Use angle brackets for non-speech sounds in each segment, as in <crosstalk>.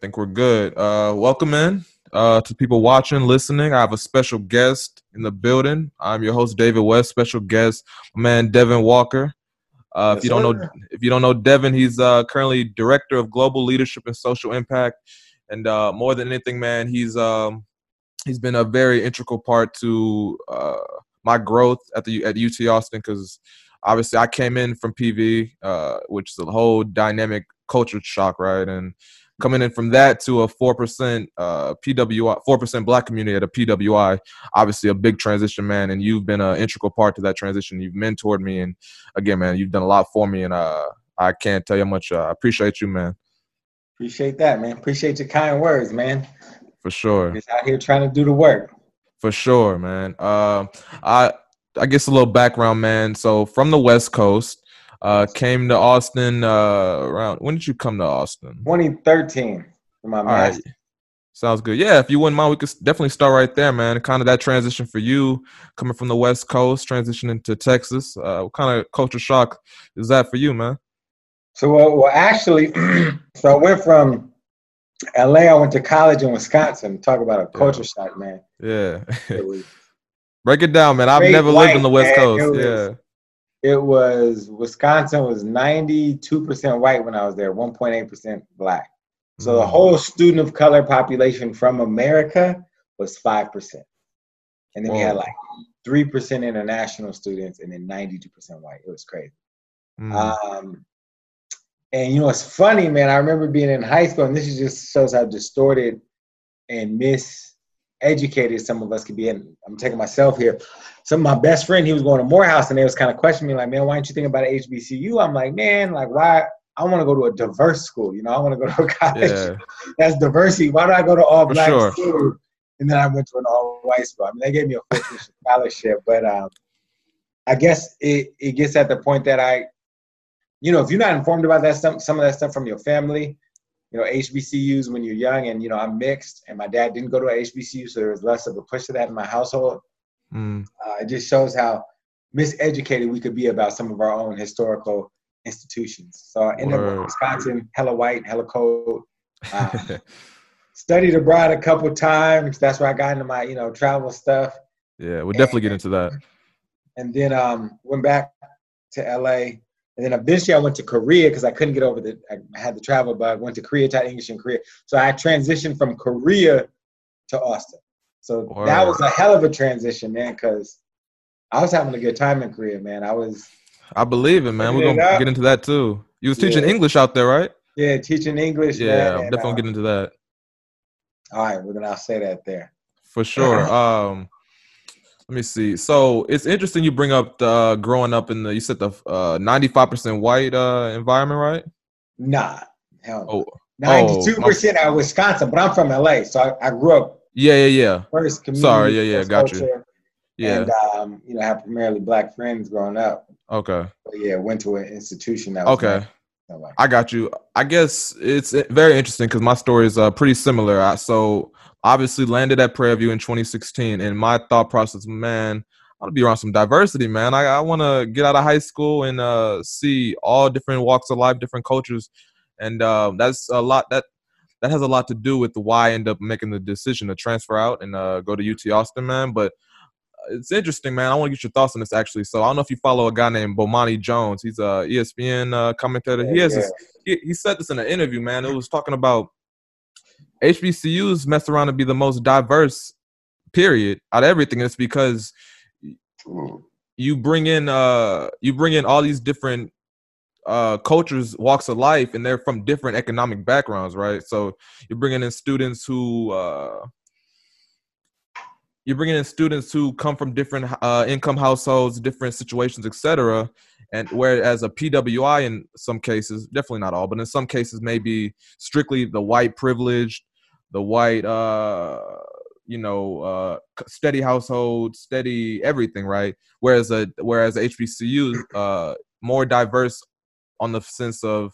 All right, I think we're good. Uh, welcome in uh, to people watching, listening. I have a special guest in the building. I'm your host, David West. Special guest, man Devin Walker. Uh, if you don't know, if you don't know Devin, he's uh, currently director of global leadership and social impact, and uh, more than anything, man, he's um, he's been a very integral part to uh, my growth at the at UT Austin because obviously I came in from PV, uh, which is a whole dynamic culture shock, right? And coming in from that to a four percent uh, PWI, four percent Black community at a PWI, obviously a big transition, man. And you've been an integral part to that transition. You've mentored me, and again, man, you've done a lot for me, and uh, I can't tell you how much uh, I appreciate you, man. Appreciate that, man. Appreciate your kind words, man. For sure. Just out here trying to do the work. For sure, man. Uh, I I guess a little background, man. So from the West Coast, uh, came to Austin uh, around. When did you come to Austin? 2013 for my master. Right. Sounds good. Yeah, if you wouldn't mind, we could definitely start right there, man. Kind of that transition for you, coming from the West Coast, transitioning to Texas. Uh, what kind of culture shock is that for you, man? So, uh, well, actually, <clears throat> so I went from LA. I went to college in Wisconsin. Talk about a culture yeah. shock, man. Yeah. <laughs> Break it down, man. I've never lived on the West man. Coast. Yeah. It was Wisconsin was 92% white when I was there, 1.8% black. So the mm. whole student of color population from America was 5%. And then Whoa. we had like 3% international students and then 92% white. It was crazy. Mm. Um, and you know, it's funny, man. I remember being in high school, and this just shows how distorted and mis educated some of us could be. And I'm taking myself here. Some of my best friend, he was going to Morehouse, and they was kind of questioning me, like, man, why don't you think about HBCU? I'm like, man, like, why? I want to go to a diverse school. You know, I want to go to a <laughs> college yeah. that's diversity. Why do I go to all black sure. school? And then I went to an all white school. I mean, they gave me a full <laughs> scholarship, but um, I guess it, it gets at the point that I, you know, if you're not informed about that stuff, some of that stuff from your family, you know, HBCUs when you're young, and you know, I'm mixed, and my dad didn't go to a HBCU, so there was less of a push to that in my household. Mm. Uh, it just shows how miseducated we could be about some of our own historical institutions. So I ended up in Wisconsin, hella white, hella cold. <laughs> Uh, studied abroad a couple times. That's where I got into my, you know, travel stuff. Yeah, we'll definitely get into that. And then um, went back to LA and then eventually I went to Korea because I couldn't get over the, I had the travel bug, I went to Korea, taught English in Korea. So I transitioned from Korea to Austin. So Word. that was a hell of a transition, man, because I was having a good time in Korea, man. I was. I believe it, man. We're going to get into that too. You was teaching yeah. English out there, right? Yeah, teaching English. Yeah, man, definitely uh, get into that. All right, well then I'll say that there. For sure. <clears throat> um, let me see. So it's interesting you bring up the uh, growing up in the you said the uh, ninety five percent white uh, environment, right? Nah, hell. No. Oh, ninety two percent out of Wisconsin, but I'm from LA, so I, I grew up. Yeah, yeah, yeah. First community. Sorry, yeah, yeah, got you. Yeah, and um, you know, have primarily black friends growing up. Okay. But yeah, went to an institution that. okay. I got you. I guess it's very interesting because my story is uh, pretty similar. I, So obviously landed at Prairie View in 2016, and my thought process, man, I want to be around some diversity, man. I, I want to get out of high school and uh, see all different walks of life, different cultures, and uh, that's a lot. That that has a lot to do with why I end up making the decision to transfer out and uh, go to UT Austin, man. But uh, it's interesting, man. I want to get your thoughts on this actually. So I don't know if you follow a guy named Bomani Jones. He's a ESPN uh, commentator. He has this. He, he said this in an interview, man. It was talking about HBCUs mess around to be the most diverse period out of everything. It's because you bring in uh you bring in all these different uh cultures, walks of life, and they're from different economic backgrounds, right? So you're bringing in students who uh you're bringing in students who come from different uh, income households, different situations, etc. And whereas a PWI in some cases, definitely not all, but in some cases, maybe strictly the white privileged the white uh you know uh steady household steady everything right? Whereas a whereas hbcu uh more diverse on the sense of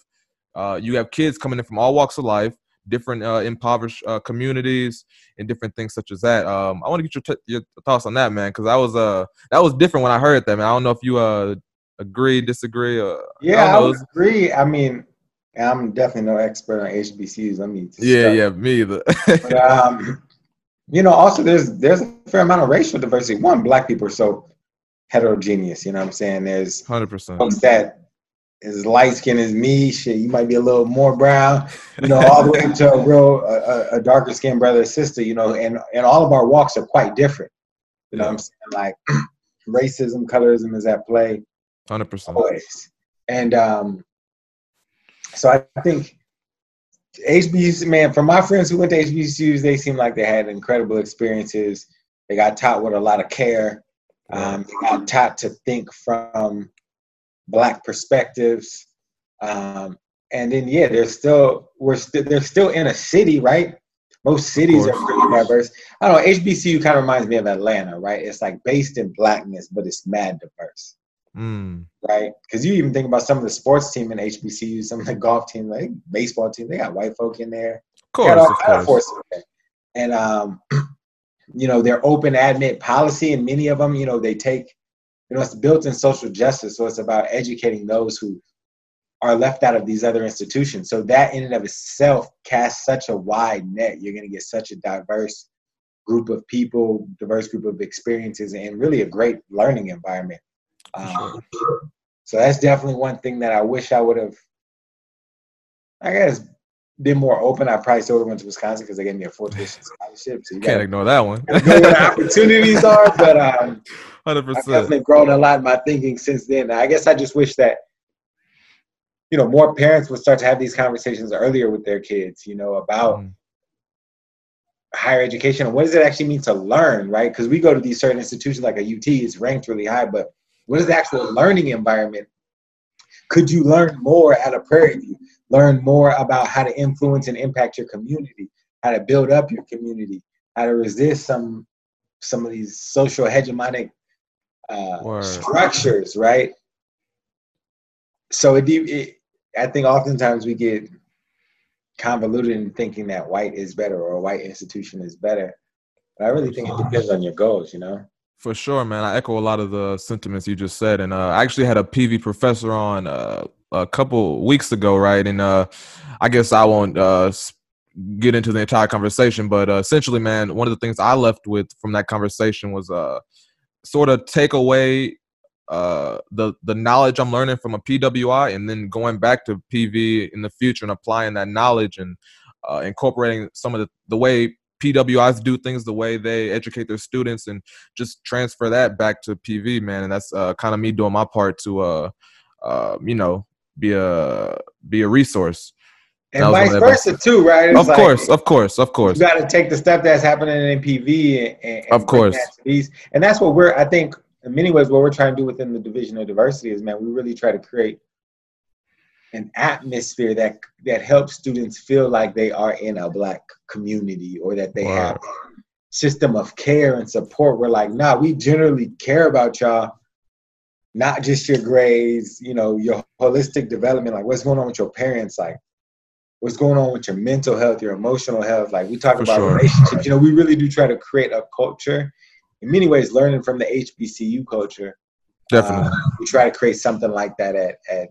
uh you have kids coming in from all walks of life different uh, impoverished uh, communities and different things such as that. Um i want to get your, t- your thoughts on that man because that was uh that was different when i heard that man. I don't know if you uh agree disagree or yeah i, I agree. I mean And I'm definitely no expert on HBCUs. Let me. Yeah, yeah, me either. but, um, you know, also there's there's a fair amount of racial diversity. One, black people are so heterogeneous. You know what I'm saying? There's hundred percent folks that is light skin as me. Shit, you might be a little more brown. You know, all the way to a real a, a darker skinned brother or sister. You know, and and all of our walks are quite different. You know what I'm saying? Like <clears throat> racism, colorism is at play. Hundred percent. Always. And um, so I think HBCUs, man, from my friends who went to HBCUs, they seem like they had incredible experiences. They got taught with a lot of care. Um, they got taught to think from black perspectives. Um, and then yeah, they're still we're still they're still in a city, right? Most cities are pretty diverse. I don't know. HBCU kind of reminds me of Atlanta, right? It's like based in blackness, but it's mad diverse. Mm. Right? Because you even think about some of the sports team in HBCU, some of the golf team, like baseball team, they got white folk in there. Of course, of course. And um, <clears throat> you know, their open admit policy, and many of them, you know, they take, you know, it's built in social justice, so it's about educating those who are left out of these other institutions. So that in and of itself casts such a wide net. You're going to get such a diverse group of people, diverse group of experiences, and really a great learning environment. Um, so that's definitely one thing that I wish I would have, I guess, been more open. I probably still would have went to Wisconsin because they gave me a four tuition scholarship. So you can't ignore that one. know what opportunities are, <laughs> but um, 100%. I've definitely grown a lot in my thinking since then. I guess I just wish that you know more parents would start to have these conversations earlier with their kids. You know about. Mm. Higher education. What does it actually mean to learn, right? Because we go to these certain institutions like a UT, it's ranked really high, but what is the actual learning environment? Could you learn more at a Prairie View? Learn more about how to influence and impact your community, how to build up your community, how to resist some some of these social hegemonic uh, structures, right? So it, it, I think oftentimes we get convoluted in thinking that white is better or a white institution is better. But I really think it depends on your goals, you know. For sure, man. I echo a lot of the sentiments you just said, and uh, I actually had a PV professor on uh, a couple weeks ago, right? And uh, I guess I won't uh, get into the entire conversation, but uh, essentially, man, one of the things I left with from that conversation was uh, sort of take away the the knowledge I'm learning from a PWI, and then going back to PV in the future and applying that knowledge and incorporating some of the, the way PWIs do things the way they educate their students and just transfer that back to PV, man. And that's uh, kind of me doing my part to, uh, uh, you know, be a be a resource. And vice versa too, right? It's of like, course, of course, of course. You got to take the stuff that's happening in PV and, and of course, these, and that's what we're. I think in many ways, what we're trying to do within the division of diversity is, man, we really try to create an atmosphere that that helps students feel like they are in a black community or that they wow. have system of care and support. We're like, nah, we generally care about y'all, not just your grades, you know, your holistic development, like what's going on with your parents, like what's going on with your mental health, your emotional health. Like we talk For about sure. relationships, you know, we really do try to create a culture. In many ways, learning from the HBCU culture. Definitely. Uh, we try to create something like that at, at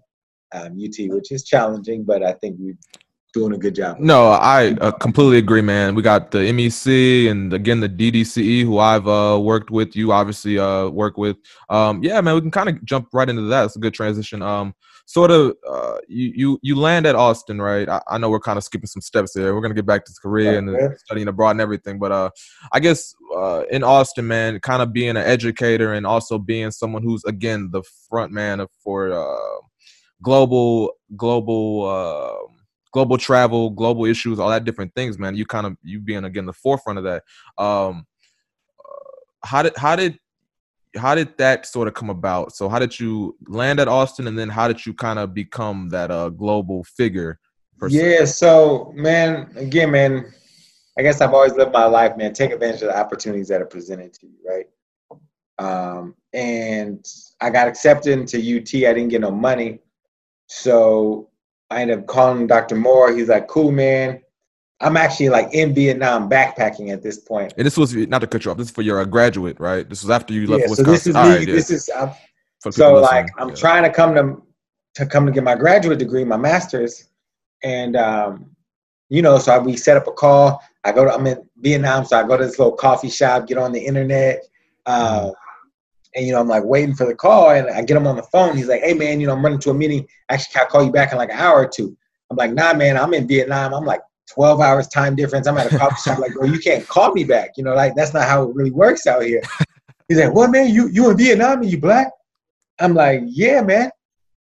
um, UT, which is challenging, but I think we're doing a good job. No, I uh, completely agree, man. We got the MEC and again the DDCE, who I've uh, worked with. You obviously uh, work with. Um, yeah, man, we can kind of jump right into that. It's a good transition. Um, sort of, uh, you you you land at Austin, right? I, I know we're kind of skipping some steps there. We're gonna get back to Korea and studying abroad and everything, but uh, I guess uh, in Austin, man, kind of being an educator and also being someone who's again the front man for uh, global global uh, global travel, global issues, all that different things, man. You kind of you being again the forefront of that. Um, uh, how did how did how did that sort of come about? So how did you land at Austin, and then how did you kind of become that uh, global figure? Yeah. So man, again, man, I guess I've always lived my life, man. Take advantage of the opportunities that are presented to you, right? Um, and I got accepted into UT. I didn't get no money, so I ended up calling Dr. Moore. He's like, cool, man. I'm actually like in Vietnam backpacking at this point. And this was not to cut you off. This is for your graduate, right? This was after you left yeah, Wisconsin. So this is me. Right, this yeah. is I'm, so like I'm yeah. trying to come to to come to get my graduate degree, my master's, and um, you know, so I, we set up a call. I go to I'm in Vietnam, so I go to this little coffee shop, get on the internet, uh, and you know, I'm like waiting for the call, and I get him on the phone. He's like, "Hey, man, you know, I'm running to a meeting. Actually, can I call you back in like an hour or two? I'm like, "Nah, man, I'm in Vietnam. I'm like 12 hours time difference. I'm at a coffee shop. Like, bro, you can't call me back. You know, like that's not how it really works out here." <laughs> He's like, "What, man? You you in Vietnam and you black?" I'm like, "Yeah, man."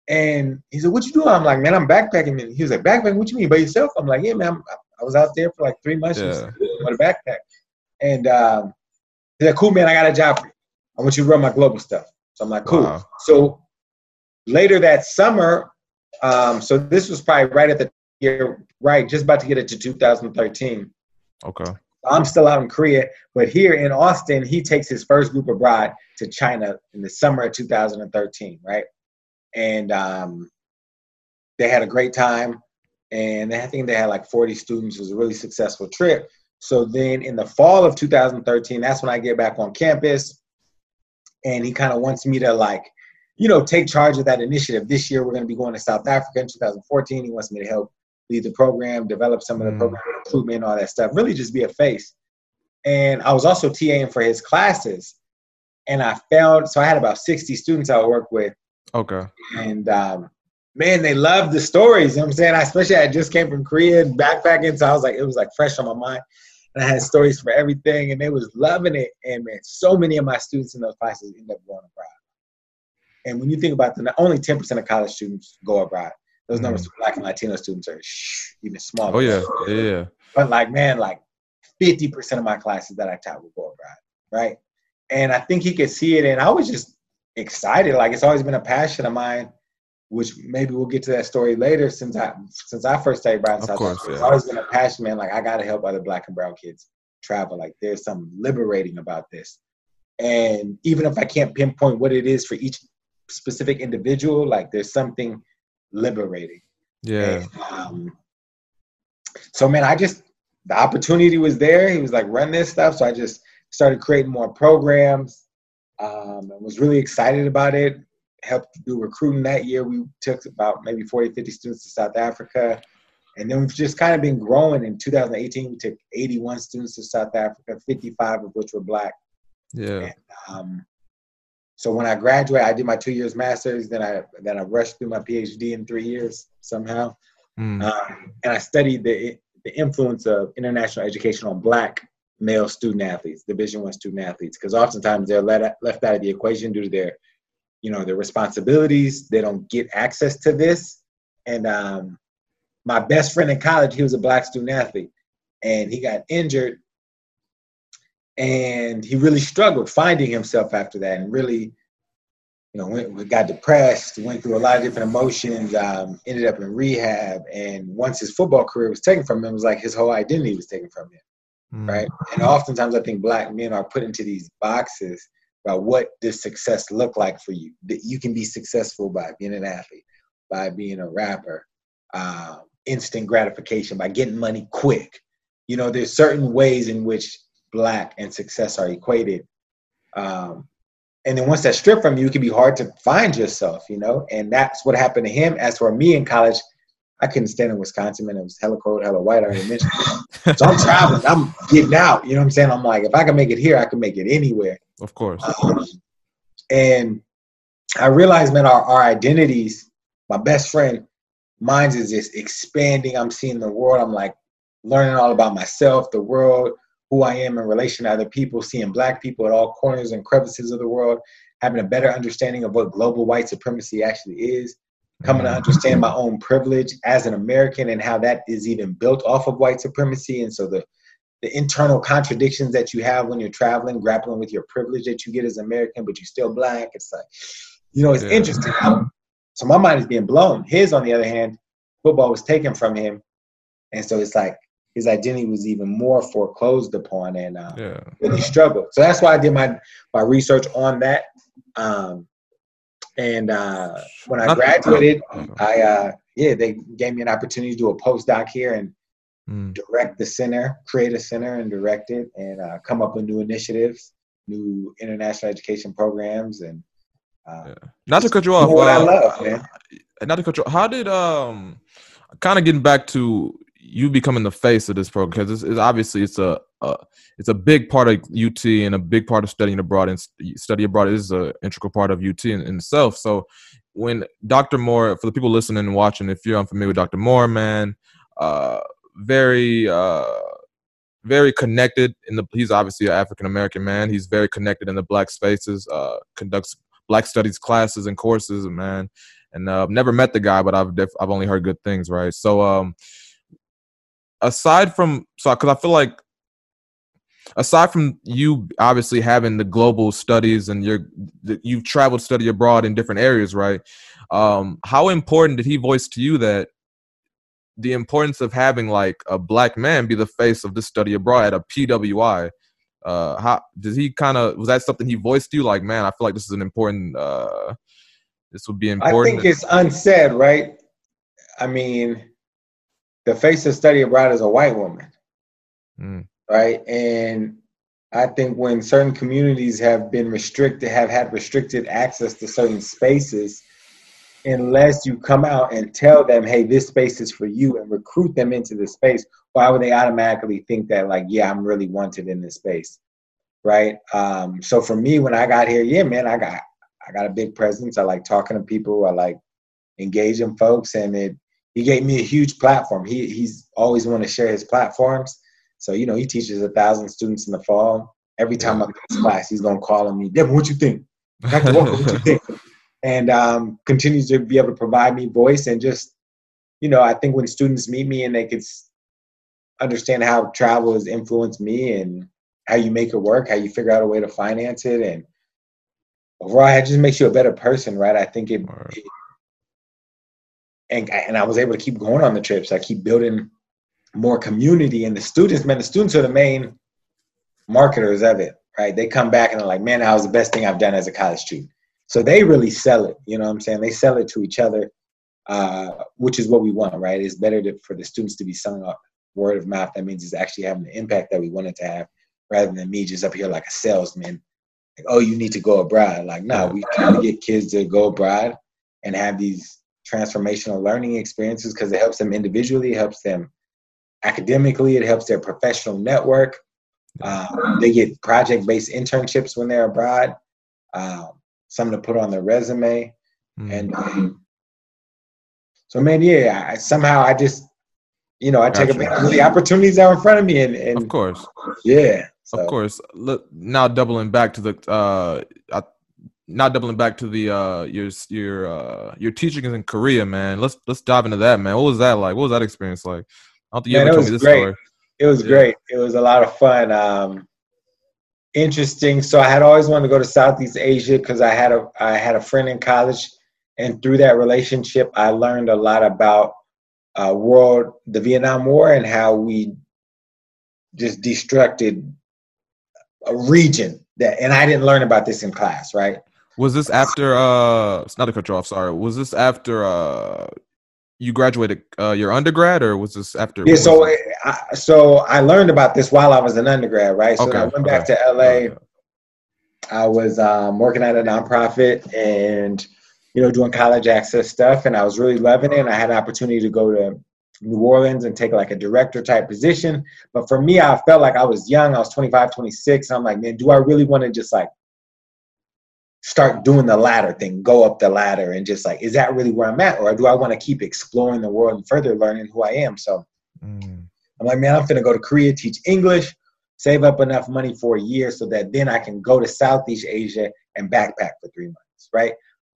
And he said, "What you doing?" I'm like, "Man, I'm backpacking." And he was like, "Backpacking? What you mean by yourself?" I'm like, "Yeah, man, I'm, i was out there for like three months yeah. with a backpack." And um, he's like, "Cool, man, I got a job for you. I want you to run my global stuff." So I'm like, "Cool." Wow. So later that summer, um, so this was probably right at the year, right, just about to get it to 2013. Okay. I'm still out in Korea, but here in Austin, he takes his first group abroad to China in the summer of 2013, right? and um, they had a great time. And I think they had like 40 students. It was a really successful trip. So then in the fall of 2013, that's when I get back on campus. And he kind of wants me to like, you know, take charge of that initiative. This year we're going to be going to South Africa in 2014. He wants me to help lead the program, develop some of the mm. program improvement, all that stuff. Really just be a face. And I was also TAing for his classes. And I found, so I had about 60 students I would work with. Okay. And um, man, they loved the stories. You know what I'm saying? I, especially I just came from Korea backpacking, so I was like, it was like fresh on my mind. And I had stories for everything, and they was loving it. And man, so many of my students in those classes end up going abroad. And when you think about the only 10% of college students go abroad. Those mm numbers for Black and Latino students are shh, even smaller. Oh yeah, yeah. But like, man, like 50% of my classes that I taught will go abroad, right? And I think he could see it, and I was just excited. Like it's always been a passion of mine, which maybe we'll get to that story later. Since I since I first started riding South course, Africa, yeah. it's always been a passion, man. Like I gotta help other black and brown kids travel. Like there's something liberating about this. And even if I can't pinpoint what it is for each specific individual, like there's something liberating. Yeah. And, um, so man, I just the opportunity was there. He was like, run this stuff. So I just started creating more programs um, and was really excited about it. Helped do recruiting that year. We took about maybe 40, 50 students to South Africa. And then we've just kind of been growing. In 2018, we took 81 students to South Africa, 55 of which were black. Yeah. And, um, so when I graduated, I did my two years master's. Then I then I rushed through my PhD in three years somehow. Mm. Um, and I studied the the influence of international education on black male student athletes, Division One student athletes, because oftentimes they're let, left out of the equation due to their, you know, their responsibilities. They don't get access to this. And um, my best friend in college, he was a black student athlete, and he got injured, and he really struggled finding himself after that, and really, you know, went, got depressed, went through a lot of different emotions, um, ended up in rehab, and once his football career was taken from him, it was like his whole identity was taken from him mm. right? And oftentimes, I think black men are put into these boxes about what does success look like for you. That you can be successful by being an athlete, by being a rapper, um, instant gratification, by getting money quick. You know, there's certain ways in which black and success are equated. Um, and then once that's stripped from you, it can be hard to find yourself, you know. And that's what happened to him. As for me in college, I couldn't stand in Wisconsin, man. It was hella cold, hella white. I already mentioned. so I'm <laughs> traveling. I'm getting out. You know what I'm saying? I'm like, if I can make it here, I can make it anywhere. Of course. Um, and I realized, man, our, our identities. My best friend, mine's is just expanding. I'm seeing the world. I'm like learning all about myself, the world, who I am in relation to other people, seeing black people at all corners and crevices of the world, having a better understanding of what global white supremacy actually is coming to understand my own privilege as an American and how that is even built off of white supremacy. And so the the internal contradictions that you have when you're traveling, grappling with your privilege that you get as American, but you're still black. It's like, you know, it's yeah. interesting. So my mind is being blown. His, on the other hand, football was taken from him, and so it's like his identity was even more foreclosed upon, and uh, yeah. really struggled. So that's why I did my my research on that. Um, and uh, when I graduated, I uh, yeah, they gave me an opportunity to do a postdoc here and mm. direct the center, create a center and direct it, and uh, come up with new initiatives, new international education programs, and uh, yeah. not to cut you off. What I uh, love, man. Not to cut you. Off, how did um? kind of getting back to you becoming the face of this program because it's, it's, obviously it's a, a, it's a big part of UT and a big part of studying abroad and study abroad is an integral part of UT in, in, itself. So when Dr. Moore, for the people listening and watching, if you're unfamiliar with Dr. Moore, man, uh, very uh, very connected in the. He's obviously an African American man. He's very connected in the black spaces. Uh, conducts black studies classes and courses, man. And uh, I've never met the guy, but I've def- I've only heard good things, right? So um, aside from so because I feel like aside from you obviously having the global studies and you're you've traveled study abroad in different areas right um, how important did he voice to you that the importance of having like a black man be the face of this study abroad at a pwi uh how did he kind of was that something he voiced to you? Like man i feel like this is an important uh this would be important i think it's unsaid right? I mean the face of study abroad is a white woman, mm. right? And I think when certain communities have been restricted, have had restricted access to certain spaces, unless you come out and tell them, hey, this space is for you and recruit them into the space, why would they automatically think that, like, yeah, I'm really wanted in this space? Right. Um, so for me, when I got here, yeah, man, I got I got a big presence. I like talking to people. I like engaging folks, and it he gave me a huge platform. He he's always want to share his platforms. So you know, he teaches a thousand students in the fall. Every time I go to class, he's gonna call on me. Devin, what you think? <laughs> Walker, what you think? And um, continues to be able to provide me voice and just, you know, I think when students meet me and they could understand how travel has influenced me and how you make it work, how you figure out a way to finance it, and overall, it just makes you a better person, right? I think it, it and and I was able to keep going on the trips. I keep building more community, and the students, man, the students are the main marketers of it, right? They come back and they're like, man, that was the best thing I've done as a college student. So they really sell it. You know what I'm saying? They sell it to each other, uh, which is what we want, right? It's better to, for the students to be selling up word of mouth. That means it's actually having the impact that we want it to have, rather than me just up here like a salesman. Like, oh, you need to go abroad. Like, no, we try to get kids to go abroad and have these transformational learning experiences because it helps them individually, it helps them academically, it helps their professional network. Um, they get project based internships when they're abroad, um, something to put on their resume. Mm. And um, so, man, yeah, I, somehow I just, you know, I take advantage of the opportunities that are in front of me. And, and of course, yeah. So. Of course. Look, now doubling back to the, uh, I not doubling back to the uh your your uh your teaching is in Korea, man. Let's let's dive into that, man. What was that like? What was that experience like? I don't think you man, ever told me this great. story. It was yeah. great. It was a lot of fun. Um interesting. So I had always wanted to go to Southeast Asia because I had a I had a friend in college and through that relationship I learned a lot about uh world the Vietnam War and how we just destructed a region that and I didn't learn about this in class, right? Was this after uh it's not a cut off, sorry. Was this after uh you graduated uh, your undergrad or was this after Yeah, so I, so I learned about this while I was an undergrad, right? So okay, I went back to LA. Okay. I was um, working at a nonprofit and you know doing college access stuff and I was really loving it and I had an opportunity to go to New Orleans and take like a director type position. But for me, I felt like I was young. I was 25, 26. I'm like, man, do I really want to just like start doing the ladder thing, go up the ladder and just like, is that really where I'm at? Or do I want to keep exploring the world and further learning who I am? So mm. I'm like, man, I'm going to go to Korea, teach English, save up enough money for a year so that then I can go to Southeast Asia and backpack for three months, right?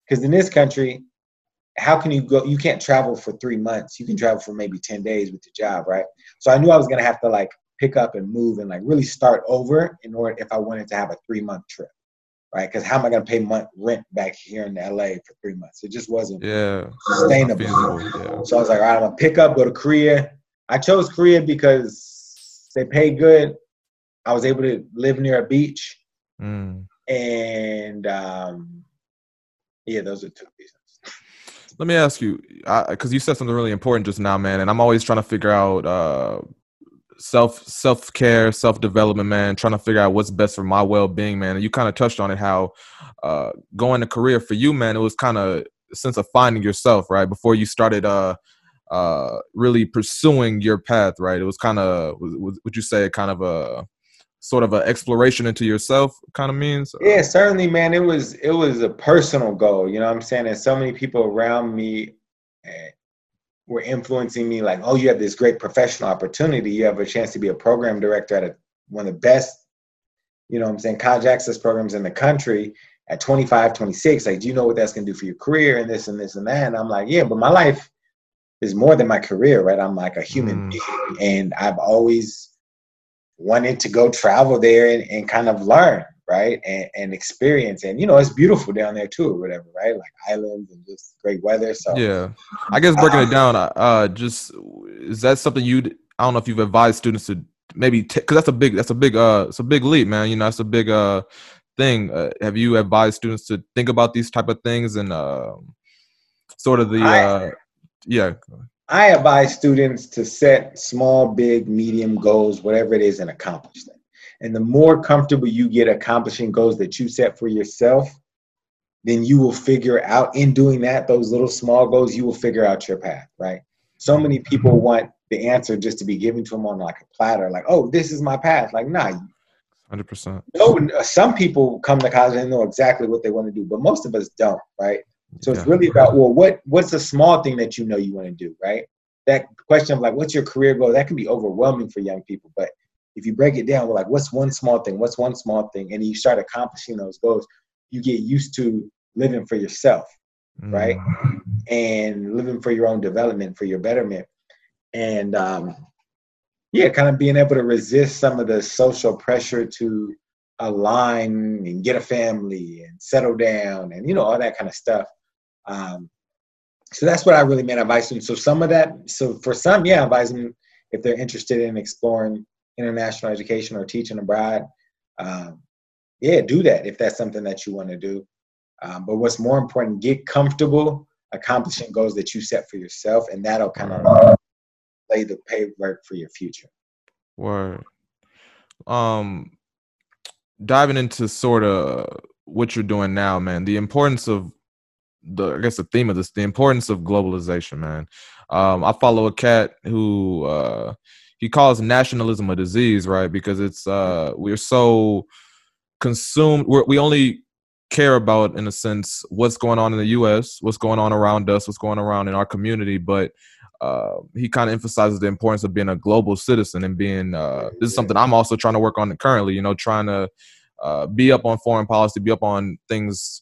Because in this country, how can you go? You can't travel for three months. You can travel for maybe 10 days with your job, right? So I knew I was going to have to like pick up and move and like really start over in order if I wanted to have a three month trip right? Because how am I going to pay month rent back here in LA for three months? It just wasn't yeah sustainable. Yeah. So I was like, all right, I'm gonna pick up, go to Korea. I chose Korea because they pay good. I was able to live near a beach, mm. and um, yeah, those are two reasons. Let me ask you, because you said something really important just now, man, and I'm always trying to figure out. Uh, self self care, self development, man. Trying to figure out what's best for my well being, man. And you kind of touched on it, how uh, going to Korea for you, man. It was kind of sense of finding yourself, right? Before you started uh, uh, really pursuing your path, right? It was kind of, would you say, kind of a sort of an exploration into yourself kind of means? Yeah, certainly, man. It was it was a personal goal. You know what I'm saying? And so many people around me eh, were influencing me like, oh, you have this great professional opportunity. You have a chance to be a program director at a, one of the best, you know what I'm saying, college access programs in the country at 25, 26. Like, do you know what that's going to do for your career and this and this and that? And I'm like, yeah, but my life is more than my career, right? I'm like a human mm. being and I've always wanted to go travel there and, and kind of learn right? And, and experience. And you know it's beautiful down there too or whatever right? Like islands and just great weather so. Yeah. I guess breaking um, it down uh, uh just is that something you'd, i don't know if you've advised students to maybe because that's a big that's a big uh it's a big leap man you know it's a big uh thing. Uh, have you advised students to think about these type of things and uh sort of the uh yeah I advise students to set small, big, medium goals, whatever it is, and accomplish them. And the more comfortable you get accomplishing goals that you set for yourself, then you will figure out in doing that, those little small goals, you will figure out your path, right? So mm-hmm. many people want the answer just to be given to them on like a platter, like, oh, this is my path. Like, nah. 100%. No, uh, some people come to college and know exactly what they want to do, but most of us don't, right? So it's really about well, what what's the small thing that you know you want to do, right? That question of like, what's your career goal? That can be overwhelming for young people. But if you break it down, we're like, what's one small thing? What's one small thing? And you start accomplishing those goals, you get used to living for yourself, mm. right? And living for your own development, for your betterment. And um, yeah, kind of being able to resist some of the social pressure to align and get a family and settle down and you know all that kind of stuff um, so that's what I really meant advice them. So some of that, so for some, yeah, advise them if they're interested in exploring international education or teaching abroad. Um, yeah, do that if that's something that you want to do. Um, but what's more important, get comfortable accomplishing goals that you set for yourself, and that'll kind of lay the pavement for your future. Word. Um, diving into sort of what you're doing now, man. The importance of the I guess the theme of this, the importance of globalization, man. Um, I follow a cat who uh, he calls nationalism a disease, right? Because it's uh, we're so consumed. We're, we only care about, in a sense, what's going on in the U.S., what's going on around us, what's going around in our community, but uh, he kind of emphasizes the importance of being a global citizen and being. Uh, this is something I'm also trying to work on currently. You know, trying to uh, be up on foreign policy, be up on things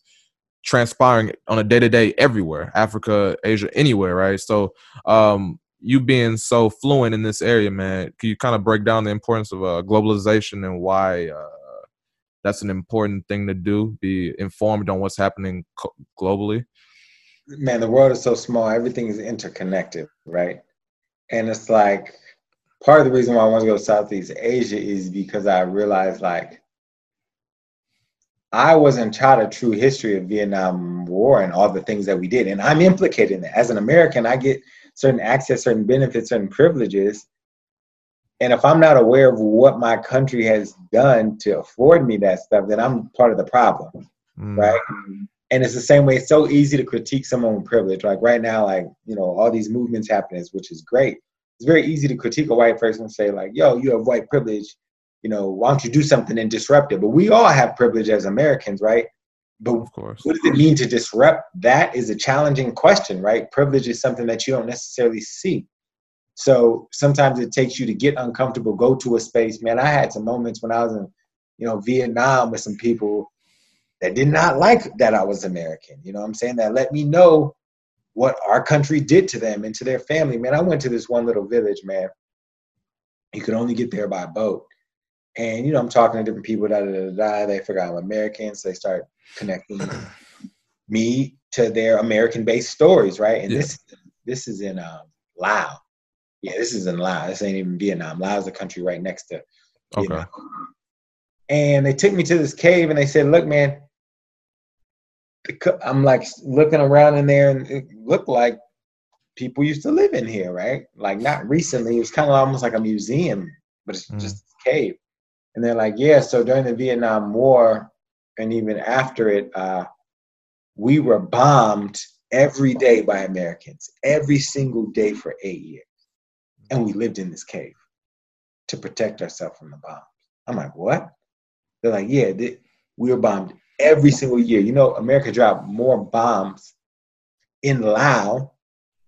transpiring on a day to day everywhere, Africa, Asia, anywhere, right? So, um, you being so fluent in this area, man, can you kind of break down the importance of uh, globalization and why uh, that's an important thing to do? Be informed on what's happening co- globally. Man, the world is so small; everything is interconnected, right? And it's like part of the reason why I want to go to Southeast Asia is because I realized like I wasn't taught a true history of Vietnam War and all the things that we did. And I'm implicated in it. As an American, I get certain access, certain benefits, certain privileges. And if I'm not aware of what my country has done to afford me that stuff, then I'm part of the problem. Mm. Right. And it's the same way, it's so easy to critique someone with privilege. Like right now, like, you know, all these movements happening, which is great. It's very easy to critique a white person and say, like, yo, you have white privilege you know, why don't you do something and disrupt it? But we all have privilege as Americans, right? But of course. what does it mean to disrupt? That is a challenging question, right? Privilege is something that you don't necessarily see. So sometimes it takes you to get uncomfortable, go to a space. Man, I had some moments when I was in, you know, Vietnam with some people that did not like that I was American. You know I'm saying? That let me know what our country did to them and to their family. Man, I went to this one little village, man. You could only get there by boat. And you know, I'm talking to different people, da da da da. They figure I'm American, so they start connecting <clears throat> me to their American-based stories, right? And yeah. this this is in um, Laos. Yeah, this is in Laos. This ain't even Vietnam. Laos is a country right next to Vietnam. Okay. And they took me to this cave, and they said, "Look, man." I'm like looking around in there, and it looked like people used to live in here, right? Like not recently. It was kind of almost like a museum, but it's mm. just a cave. And they're like, yeah, so during the Vietnam War and even after it, uh, we were bombed every day by Americans, every single day for eight years. And we lived in this cave to protect ourselves from the bombs. I'm like, what? They're like, yeah, we were bombed every single year. You know, America dropped more bombs in Laos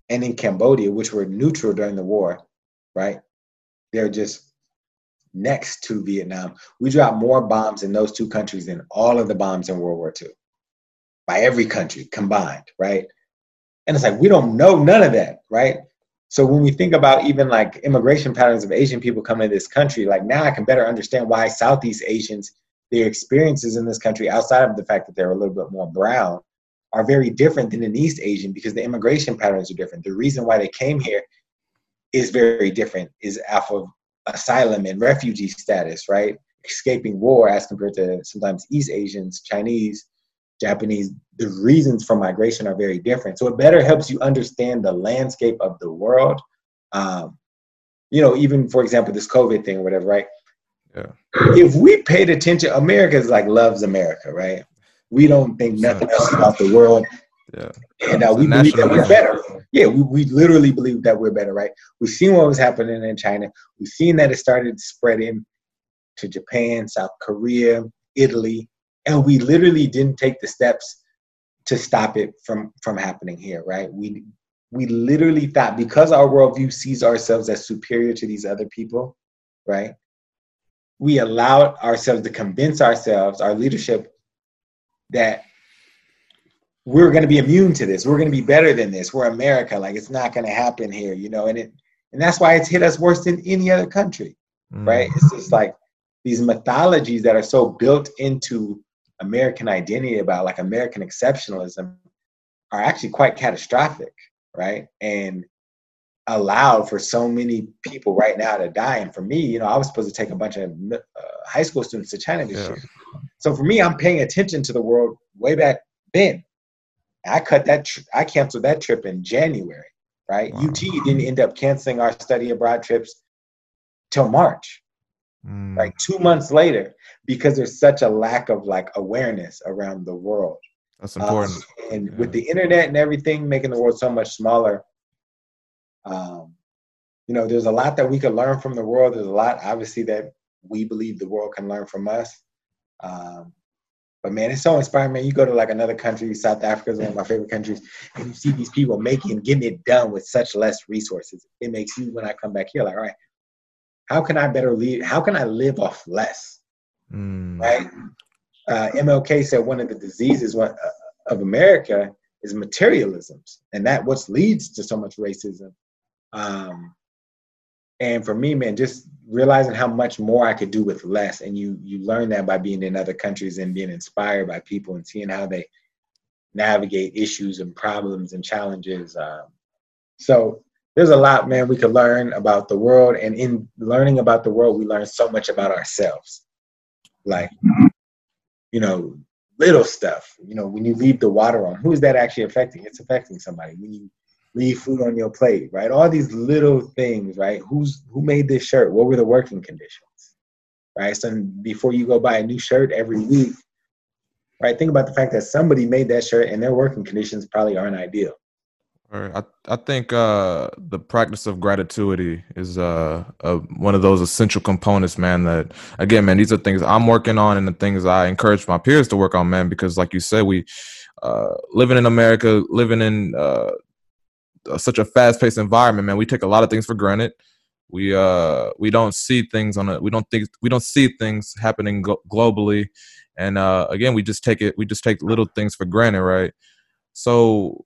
and in Cambodia, which were neutral during the war, right? They're just next to Vietnam. We dropped more bombs in those two countries than all of the bombs in World War II by every country combined, right? And it's like, we don't know none of that, right? So when we think about even like immigration patterns of Asian people coming to this country, like now I can better understand why Southeast Asians, their experiences in this country, outside of the fact that they're a little bit more brown, are very different than an East Asian because the immigration patterns are different. The reason why they came here is very different, is off of asylum and refugee status, right? Escaping war as compared to sometimes East Asians, Chinese, Japanese, the reasons for migration are very different. So it better helps you understand the landscape of the world. Um, you know, even for example, this COVID thing or whatever, right? Yeah. If we paid attention, America is like loves America, right? We don't think nothing else about the world. Yeah. And uh, we believe that we're better. Yeah, we, we literally believe that we're better, right? We've seen what was happening in China. We've seen that it started spreading to Japan, South Korea, Italy, and we literally didn't take the steps to stop it from from happening here, right? We we literally thought because our worldview sees ourselves as superior to these other people, right? We allowed ourselves to convince ourselves, our leadership, that we're going to be immune to this. We're going to be better than this. We're America. Like it's not going to happen here, you know. And it and that's why it's hit us worse than any other country, mm. right? It's just like these mythologies that are so built into American identity about like American exceptionalism are actually quite catastrophic, right? And allowed for so many people right now to die. And for me, you know, I was supposed to take a bunch of uh, high school students to China this yeah. year. So for me, I'm paying attention to the world way back then. I cut that. Tr- I canceled that trip in January. Right? Wow. UT didn't end up canceling our study abroad trips till March mm. like two months later because there's such a lack of like awareness around the world that's important um, and yeah. with the internet and everything making the world so much smaller um, you know there's a lot that we can learn from the world there's a lot obviously that we believe the world can learn from us um, but man, it's so inspiring, man. You go to like another country, South Africa is one of my favorite countries, and you see these people making, getting it done with such less resources. It makes you, when I come back here, like, all right, how can I better lead? How can I live off less? Mm. Right? Uh, MLK said one of the diseases uh, of America is materialism, and that what leads to so much racism. Um, and for me, man, just realizing how much more I could do with less, and you you learn that by being in other countries and being inspired by people and seeing how they navigate issues and problems and challenges. Um, so there's a lot, man, we could learn about the world. And in learning about the world, we learn so much about ourselves. Like, you know, little stuff. You know, when you leave the water on, who is that actually affecting? It's affecting somebody. When you leave food on your plate, right? All these little things, right? Who's who made this shirt? What were the working conditions? Right. So before you go buy a new shirt every week, right? Think about the fact that somebody made that shirt and their working conditions probably aren't ideal. I I think uh, the practice of gratitude is uh, one of those essential components, man. That again, man, these are things I'm working on, and the things I encourage my peers to work on, man. Because, like you said, we uh, living in America, living in uh, such a fast-paced environment, man. We take a lot of things for granted. We uh we don't see things on a we don't think we don't see things happening globally, and uh, again, we just take it we just take little things for granted, right? So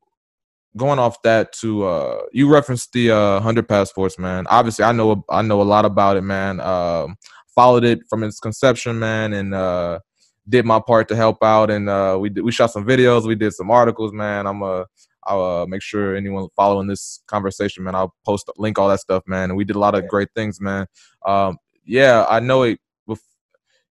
going off that to uh you referenced the uh 100 passports man obviously i know i know a lot about it man um followed it from its conception man and uh did my part to help out and uh we did, we shot some videos we did some articles man i'm uh I'll uh, make sure anyone following this conversation, man, I'll post link all that stuff, man. And we did a lot of great things, man. Um, yeah, I know it.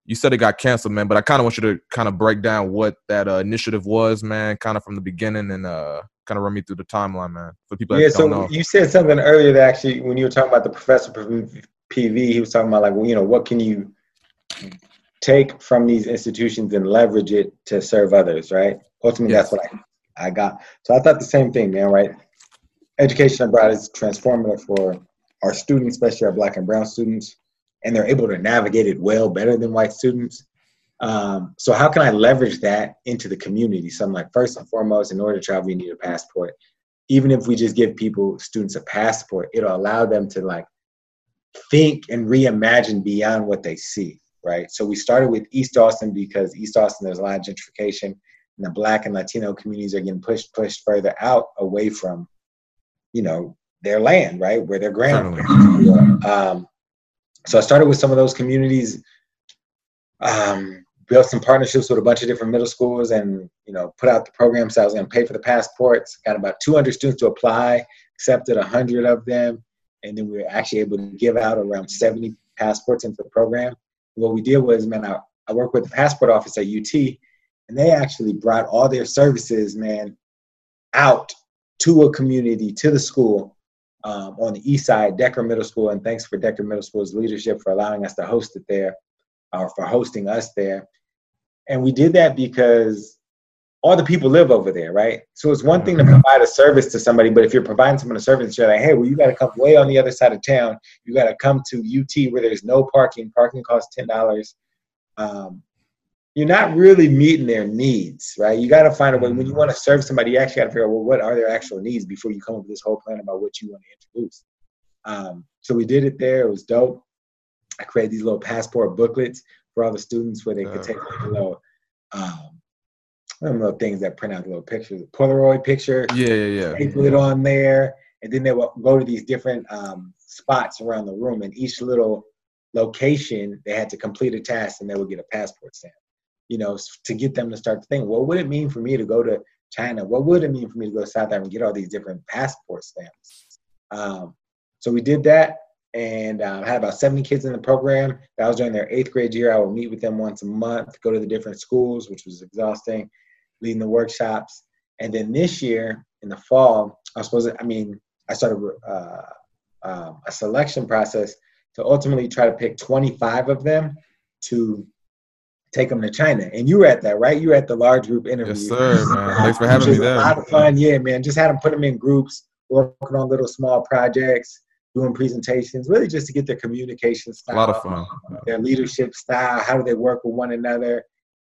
You said it got canceled, man, but I kind of want you to kind of break down what that uh, initiative was, man, kind of from the beginning, and uh, kind of run me through the timeline, man, for people. yeah, so know. you said something earlier that actually, when you were talking about the professor PV, he was talking about like, well, you know, what can you take from these institutions and leverage it to serve others, right? Ultimately, yes. that's what I I got so I thought the same thing, man. Right? Education abroad is transformative for our students, especially our black and brown students, and they're able to navigate it well better than white students. Um, so how can I leverage that into the community? So I'm like, first and foremost, in order to travel, you need a passport. Even if we just give people, students a passport, it'll allow them to like think and reimagine beyond what they see, right? So we started with East Austin because East Austin, there's a lot of gentrification the black and Latino communities are getting pushed, pushed further out away from, you know, their land, right? Where their grandparents um, so I started with some of those communities, um, built some partnerships with a bunch of different middle schools and, you know, put out the program. So I was going to pay for the passports, got about 200 students to apply, accepted 100 of them and then we were actually able to give out around 70 passports into the program. What we did was, man, I, I worked with the passport office at UT, and they actually brought all their services, man, out to a community, to the school um, on the east side, Decker Middle School. And thanks for Decker Middle School's leadership for allowing us to host it there, or for hosting us there. And we did that because all the people live over there, right? So it's one thing to provide a service to somebody, but if you're providing someone a service, you're like, hey, well, you got to come way on the other side of town. You got to come to UT where there's no parking. Parking costs ten dollars. Um, you're not really meeting their needs, right? You got to find a way. When you want to serve somebody, you actually got to figure out, well, what are their actual needs before you come up with this whole plan about what you want to introduce. Um, so we did it there. It was dope. I created these little passport booklets for all the students where they could take a little um, little things that print out little pictures, Polaroid picture. Yeah, yeah, yeah. Staple it on there, and then they will go to these different um, spots around the room, and each little location they had to complete a task, and they would get a passport stamp. You know, to get them to start to think, what would it mean for me to go to China? What would it mean for me to go to South Africa and get all these different passport stamps? Um, so we did that, and I had about 70 kids in the program. That was during their eighth grade year. I would meet with them once a month, go to the different schools, which was exhausting leading the workshops. And then this year in the fall, I was supposed I mean, I started uh, uh, a selection process to ultimately try to pick 25 of them to take them to China. And you were at that, right? You were at the large group interview. Yes, sir, man. Thanks for <laughs> having me there. A lot of fun. Yeah, man. Just had them put them in groups, working on little small projects, doing presentations, really just to get their communication style. A lot of fun. Their leadership style. How do they work with one another?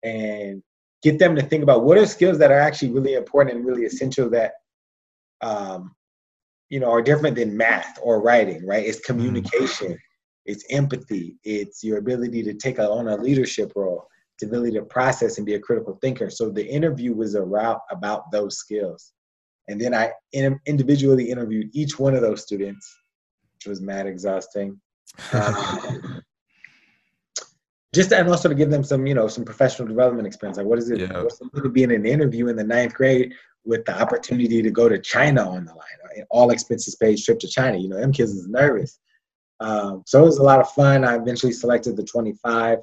And get them to think about what are skills that are actually really important and really essential that um, you know are different than math or writing right it's mm-hmm. communication it's empathy it's your ability to take on a leadership role ability to process and be a critical thinker. So the interview was around about those skills. And then i individually interviewed each one of those students which was mad exhausting. Um, <laughs> just and also to give them some you know some professional development experience. Like what is it yeah. what's it to be in an interview in the ninth grade with the opportunity to go to china on the line all expenses paid trip to china? You know them kids is nervous. Um, so it was a lot of fun. I eventually selected the 25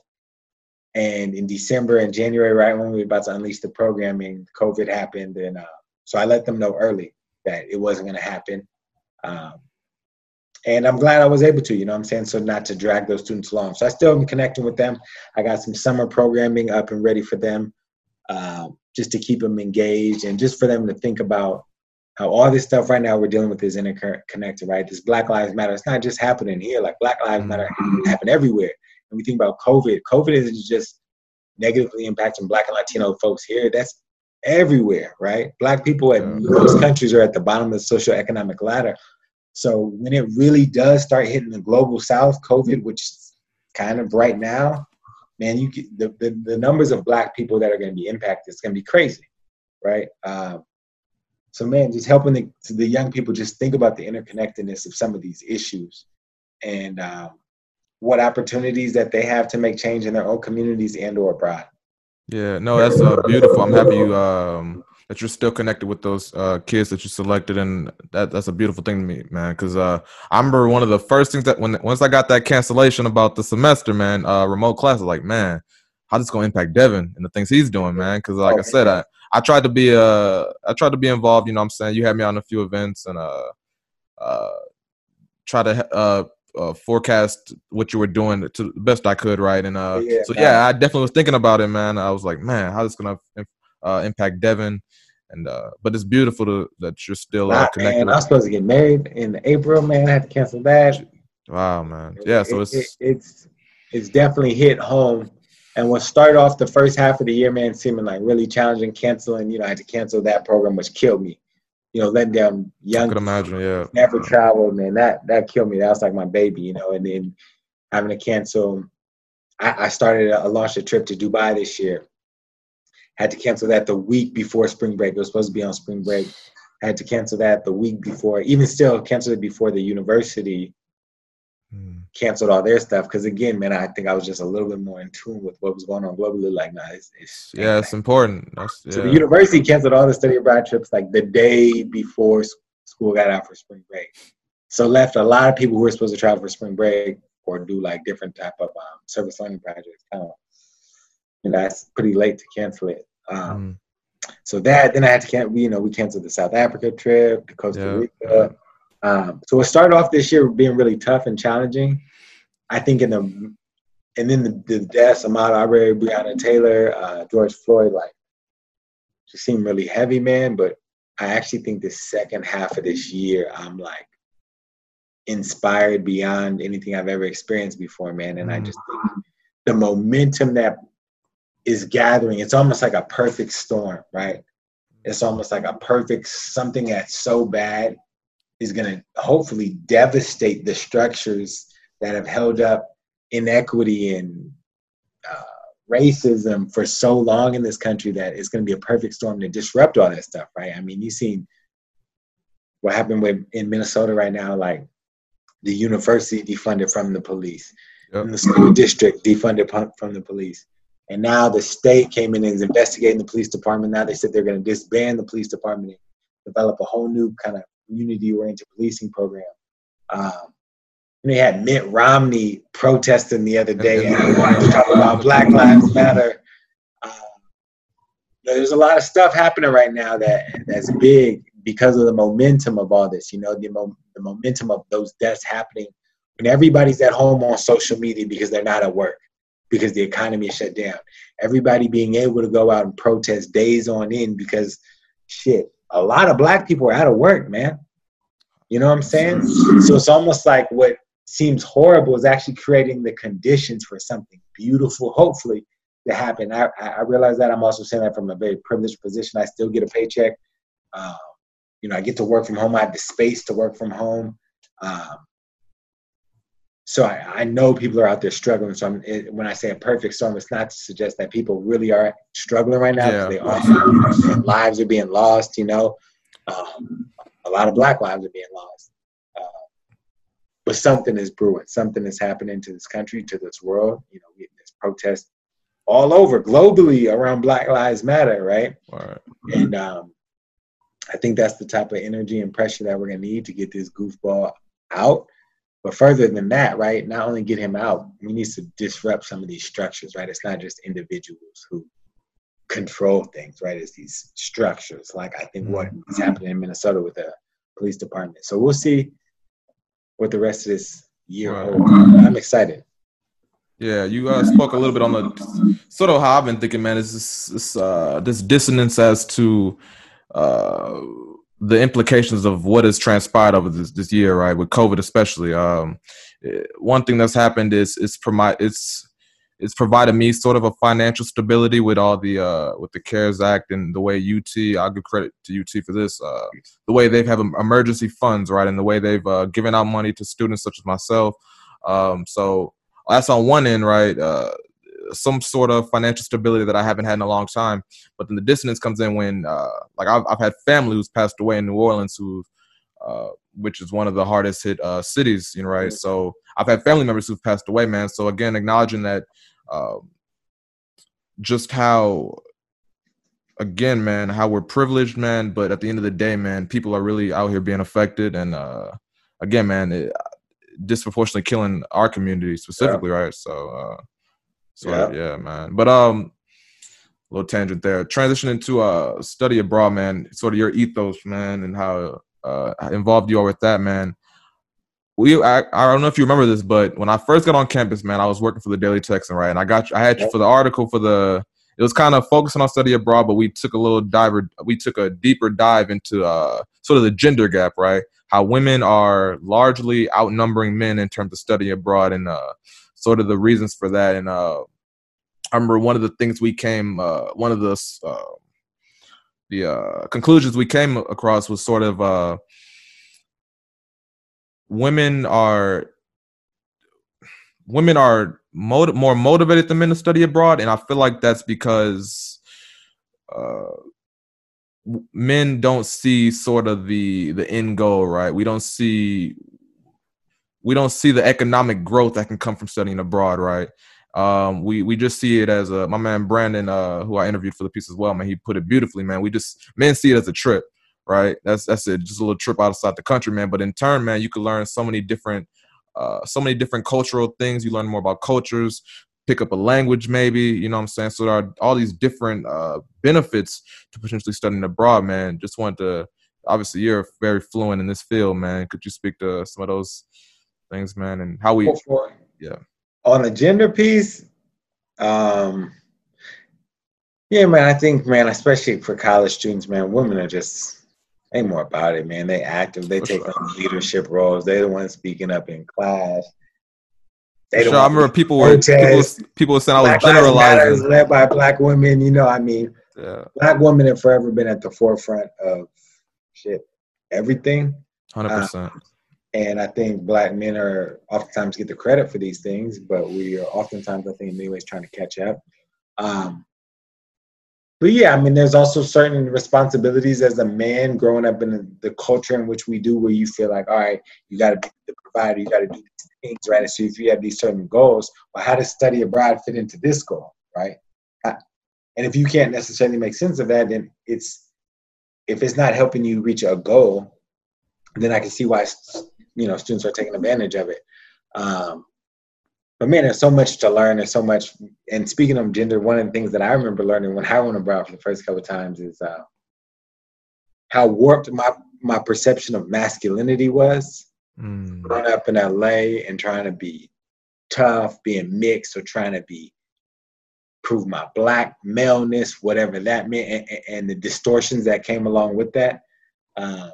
and in december and january right when we were about to unleash the programming covid happened and uh, so i let them know early that it wasn't going to happen um, and I'm glad I was able to, you know I'm saying? So not to drag those students along. So I still am connecting with them. I got some summer programming up and ready for them uh, just to keep them engaged and just for them to think about how all this stuff right now we're dealing with is interconnected, right? This Black Lives Matter, it's not just happening here. Like Black Lives Matter happen everywhere. And we think about COVID. COVID isn't just negatively impacting Black and Latino folks here. That's everywhere, right? Black people in most countries are at the bottom of the socioeconomic ladder. So when it really does start hitting the global south, COVID, which is kind of right now, man, you the, the, the numbers of black people that are going to be impacted, it's going to be crazy, right? Um, so man, just helping the, the young people just think about the interconnectedness of some of these issues and um, what opportunities that they have to make change in their own communities and or abroad. Yeah, no, that's uh, beautiful. I'm happy you um, that you're still connected with those uh, kids that you selected, and that that's a beautiful thing to me, man. Because uh, I remember one of the first things that when once I got that cancellation about the semester, man, uh, remote class, like, man, how this gonna impact Devin and the things he's doing, man? Because like I said, I I tried to be uh I tried to be involved. You know, what I'm saying you had me on a few events and uh uh try to uh uh, forecast what you were doing to the best I could, right? And uh, yeah, so yeah, I definitely was thinking about it, man. I was like, man, how's this gonna uh, impact Devin and uh, but it's beautiful to, that you're still uh, connected. Man, I was supposed to get married in April, man. I had to cancel that. Wow, man. Yeah, so it's it, it, it's it's definitely hit home. And what started off the first half of the year, man, seeming like really challenging, canceling. You know, I had to cancel that program, which killed me. You know, letting down young. I could imagine, yeah. Never traveled, man. That that killed me. That was like my baby, you know. And then having to cancel. I, I started. I launched a trip to Dubai this year had to cancel that the week before spring break. It was supposed to be on spring break. I had to cancel that the week before. Even still, canceled it before the university. Canceled all their stuff. Because again, man, I think I was just a little bit more in tune with what was going on globally. Like, nah, it's, it's yeah, it's important. That's, yeah. So the university canceled all the study abroad trips like the day before school got out for spring break. So left a lot of people who were supposed to travel for spring break or do like different type of um, service learning projects kind of and that's pretty late to cancel it. Um, mm. So that then I had to cancel. You know, we canceled the South Africa trip, to Costa yeah. Rica. Um, so it started off this year being really tough and challenging. I think in the and then the, the deaths, Ahmaud Arbery, Breonna Taylor, uh, George Floyd, like just seemed really heavy, man. But I actually think the second half of this year, I'm like inspired beyond anything I've ever experienced before, man. And mm. I just think the momentum that is gathering. It's almost like a perfect storm, right? It's almost like a perfect something that's so bad is going to hopefully devastate the structures that have held up inequity and uh, racism for so long in this country that it's going to be a perfect storm to disrupt all that stuff, right? I mean, you've seen what happened with in Minnesota right now, like the university defunded from the police, yep. and the school district defunded from the police. And now the state came in and is investigating the police department. Now they said they're going to disband the police department and develop a whole new kind of community-oriented policing program. Um, and they had Mitt Romney protesting the other day talking about Black Lives Matter. Um, there's a lot of stuff happening right now that that's big because of the momentum of all this. You know, the, mo- the momentum of those deaths happening when everybody's at home on social media because they're not at work because the economy is shut down. Everybody being able to go out and protest days on end because shit, a lot of black people are out of work, man. You know what I'm saying? So it's almost like what seems horrible is actually creating the conditions for something beautiful, hopefully, to happen. I, I realize that I'm also saying that from a very privileged position. I still get a paycheck. Um, you know, I get to work from home. I have the space to work from home. Um, so I, I, know people are out there struggling. So I'm, it, when I say a perfect storm, it's not to suggest that people really are struggling right now. Yeah. They are. lives are being lost. You know, um, a lot of Black lives are being lost. Uh, but something is brewing. Something is happening to this country, to this world. You know, there's protests all over globally around Black Lives Matter, right? right. And um, I think that's the type of energy and pressure that we're gonna need to get this goofball out but further than that, right, not only get him out, we need to disrupt some of these structures, right? It's not just individuals who control things, right? It's these structures. Like I think what mm-hmm. happening in Minnesota with the police department. So we'll see what the rest of this year holds. I'm excited. Yeah, you uh, spoke a little bit on the sort of how I've been thinking, man. Is this this, uh, this dissonance as to uh, the implications of what has transpired over this, this year, right, with COVID especially. Um, eh, one thing that's happened is it's provide it's it's provided me sort of a financial stability with all the uh, with the CARES Act and the way UT. I'll give credit to UT for this. Uh, the way they've have emergency funds, right, and the way they've uh, given out money to students such as myself. Um, so that's on one end, right? Uh, some sort of financial stability that I haven't had in a long time. But then the dissonance comes in when, uh, like, I've, I've had family who's passed away in New Orleans who, uh, which is one of the hardest hit uh, cities, you know, right? So I've had family members who've passed away, man. So again, acknowledging that, um, just how, again, man, how we're privileged, man. But at the end of the day, man, people are really out here being affected, and uh, again, man, it, disproportionately killing our community specifically, yeah. right? So. Uh, so yeah. yeah, man. But um, a little tangent there. Transitioning to uh study abroad, man. Sort of your ethos, man, and how uh involved you are with that, man. We I, I don't know if you remember this, but when I first got on campus, man, I was working for the Daily Texan, right? And I got I had you for the article for the it was kind of focusing on study abroad, but we took a little diver, we took a deeper dive into uh, sort of the gender gap, right? How women are largely outnumbering men in terms of study abroad, and uh, sort of the reasons for that. And uh, I remember one of the things we came, uh, one of the uh, the uh, conclusions we came across was sort of uh, women are women are more motivated than men to study abroad, and I feel like that's because uh, men don't see sort of the the end goal, right? We don't see we don't see the economic growth that can come from studying abroad, right? Um, we we just see it as a my man Brandon, uh, who I interviewed for the piece as well, man. He put it beautifully, man. We just men see it as a trip, right? That's that's it, just a little trip outside the country, man. But in turn, man, you can learn so many different uh, so many different cultural things. You learn more about cultures, pick up a language, maybe. You know what I'm saying? So there are all these different uh, benefits to potentially studying abroad, man. Just want to, obviously, you're very fluent in this field, man. Could you speak to some of those things, man, and how we, yeah. On the gender piece, um, yeah, man, I think, man, especially for college students, man, women are just they more about it, man. They active. They take on leadership roles. They're the ones speaking up in class. They sure, I remember people were people, people were saying I was generalizing. Led by black women, you know. I mean, yeah. black women have forever been at the forefront of shit, everything. Hundred percent. And I think black men are oftentimes get the credit for these things, but we are oftentimes, I think, in many ways, trying to catch up. Um, but yeah, I mean, there's also certain responsibilities as a man growing up in the culture in which we do, where you feel like, all right, you got to be the provider, you got to do these things, right? And so if you have these certain goals, well, how does study abroad fit into this goal, right? And if you can't necessarily make sense of that, then it's if it's not helping you reach a goal, then I can see why you know students are taking advantage of it. Um, but man, there's so much to learn. There's so much. And speaking of gender, one of the things that I remember learning when I went abroad for the first couple of times is uh, how warped my my perception of masculinity was. Mm. Growing up in LA and trying to be tough, being mixed, or trying to be prove my black maleness, whatever that meant, and, and the distortions that came along with that. Um,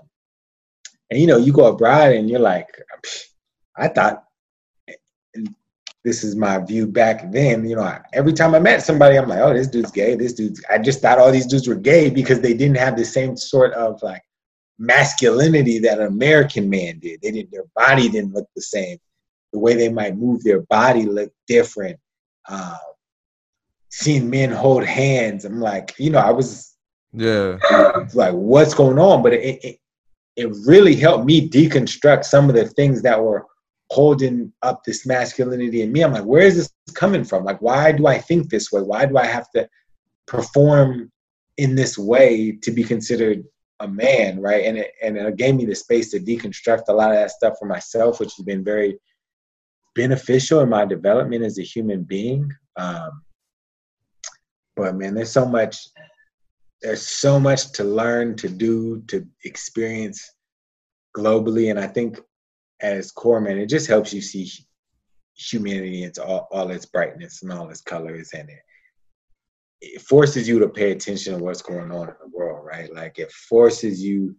and you know, you go abroad and you're like, I thought this is my view back then. You know, every time I met somebody, I'm like, oh, this dude's gay. This dude's. I just thought all these dudes were gay because they didn't have the same sort of like masculinity that an American man did. They didn't. Their body didn't look the same. The way they might move their body looked different. Uh, seeing men hold hands, I'm like, you know, I was yeah, like, what's going on? But it, it it really helped me deconstruct some of the things that were holding up this masculinity in me. I'm like, where is this coming from? Like, why do I think this way? Why do I have to perform in this way to be considered a man, right? And it, and it gave me the space to deconstruct a lot of that stuff for myself, which has been very beneficial in my development as a human being. Um, but man, there's so much, there's so much to learn, to do, to experience globally, and I think as core man, it just helps you see humanity in all, all its brightness and all its colors and it, it forces you to pay attention to what's going on in the world, right? Like it forces you,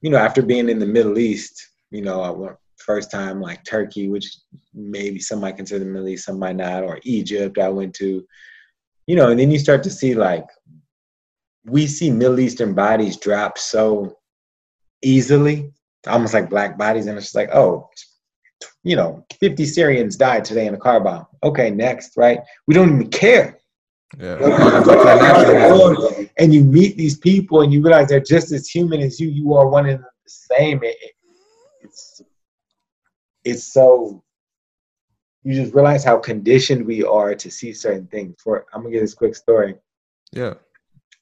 you know, after being in the Middle East, you know, I went first time like Turkey, which maybe some might consider the Middle East, some might not, or Egypt I went to, you know, and then you start to see like we see Middle Eastern bodies drop so easily almost like black bodies, and it's just like, oh, you know, 50 Syrians died today in a car bomb. Okay, next, right? We don't even care. Yeah. and you meet these people and you realize they're just as human as you. You are one and the same. It, it, it's it's so you just realize how conditioned we are to see certain things. For I'm gonna give this quick story. Yeah.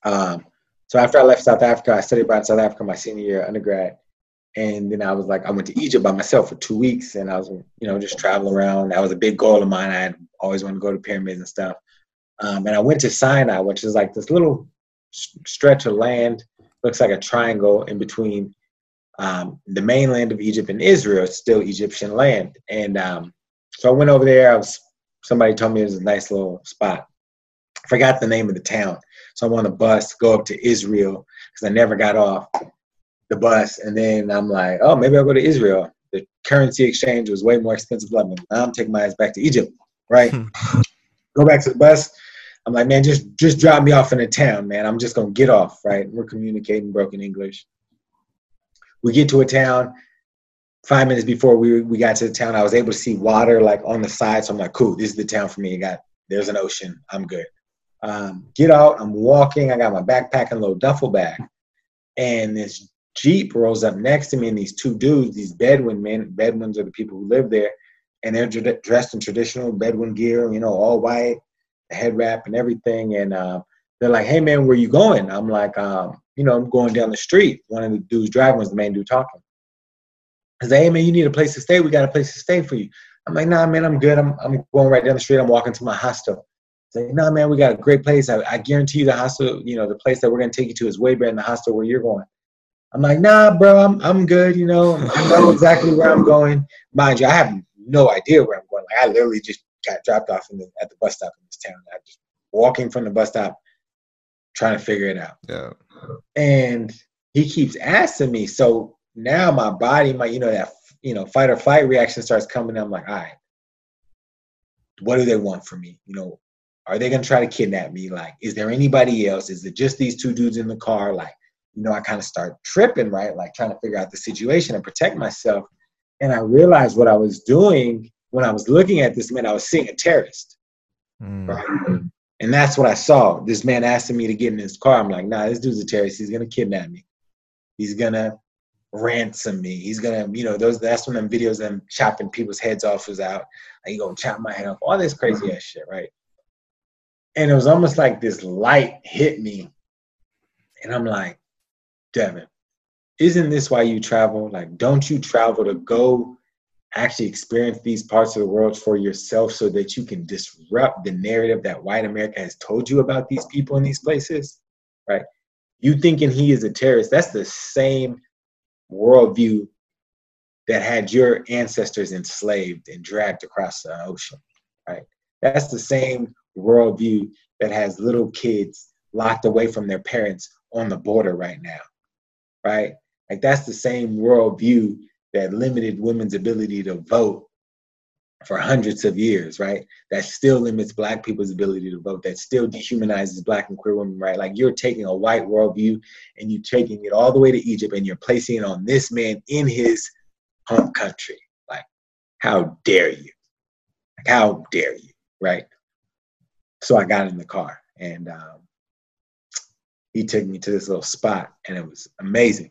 Um, so after I left South Africa, I studied abroad in South Africa my senior year undergrad, and then I was like, I went to Egypt by myself for two weeks, and I was, you know, just traveling around. That was a big goal of mine. I had always wanted to go to pyramids and stuff. Um, and I went to Sinai, which is like this little stretch of land, looks like a triangle in between um, the mainland of Egypt and Israel. It's still Egyptian land. And um, so I went over there. I was somebody told me it was a nice little spot. forgot the name of the town. So I'm on a bus, go up to Israel because I never got off the bus. And then I'm like, oh, maybe I'll go to Israel. The currency exchange was way more expensive than Now I'm taking my ass back to Egypt, right? Hmm. <laughs> go back to the bus. I'm like, man, just just drop me off in a town, man. I'm just gonna get off, right? We're communicating broken English. We get to a town. Five minutes before we we got to the town, I was able to see water like on the side. So I'm like, cool, this is the town for me. I got there's an ocean. I'm good. Um, get out. I'm walking. I got my backpack and little duffel bag, and this jeep rolls up next to me, and these two dudes, these Bedouin men, Bedouins are the people who live there, and they're dressed in traditional Bedouin gear, you know, all white, head wrap and everything, and uh, they're like, "Hey man, where you going?" I'm like, um, "You know, I'm going down the street." One of the dudes driving was the main dude talking. I say, "Hey man, you need a place to stay? We got a place to stay for you." I'm like, "Nah, man, I'm good. I'm I'm going right down the street. I'm walking to my hostel." Say, "Nah, man, we got a great place. I, I guarantee you, the hostel, you know, the place that we're gonna take you to is way better than the hostel where you're going." I'm like, "Nah, bro, I'm I'm good. You know, I know exactly where I'm going. Mind you, I have no idea where I'm going. Like, I literally just got dropped off the, at the bus stop in this town. I just walking from the bus stop, trying to figure it out. Yeah. And he keeps asking me. So now my body, my you know that you know fight or flight reaction starts coming. I'm like, all right, what do they want from me? You know, are they gonna try to kidnap me? Like, is there anybody else? Is it just these two dudes in the car? Like, you know, I kind of start tripping, right? Like trying to figure out the situation and protect myself. And I realized what I was doing when I was looking at this man, I was seeing a terrorist. Mm. Right? And that's what I saw. This man asking me to get in his car. I'm like, nah, this dude's a terrorist. He's gonna kidnap me. He's gonna ransom me. He's gonna, you know, those that's when them videos them chopping people's heads off was out. Like, you gonna chop my head off, all this crazy ass shit, right? And it was almost like this light hit me. And I'm like, Devin, isn't this why you travel? Like, don't you travel to go actually experience these parts of the world for yourself so that you can disrupt the narrative that white America has told you about these people in these places, right? You thinking he is a terrorist, that's the same worldview that had your ancestors enslaved and dragged across the ocean, right? That's the same worldview that has little kids locked away from their parents on the border right now, right? Like that's the same worldview that limited women's ability to vote for hundreds of years, right? That still limits black people's ability to vote, that still dehumanizes black and queer women, right? Like you're taking a white worldview and you're taking it all the way to Egypt and you're placing it on this man in his home country. Like, how dare you? Like, how dare you, right? So I got in the car and um, he took me to this little spot and it was amazing.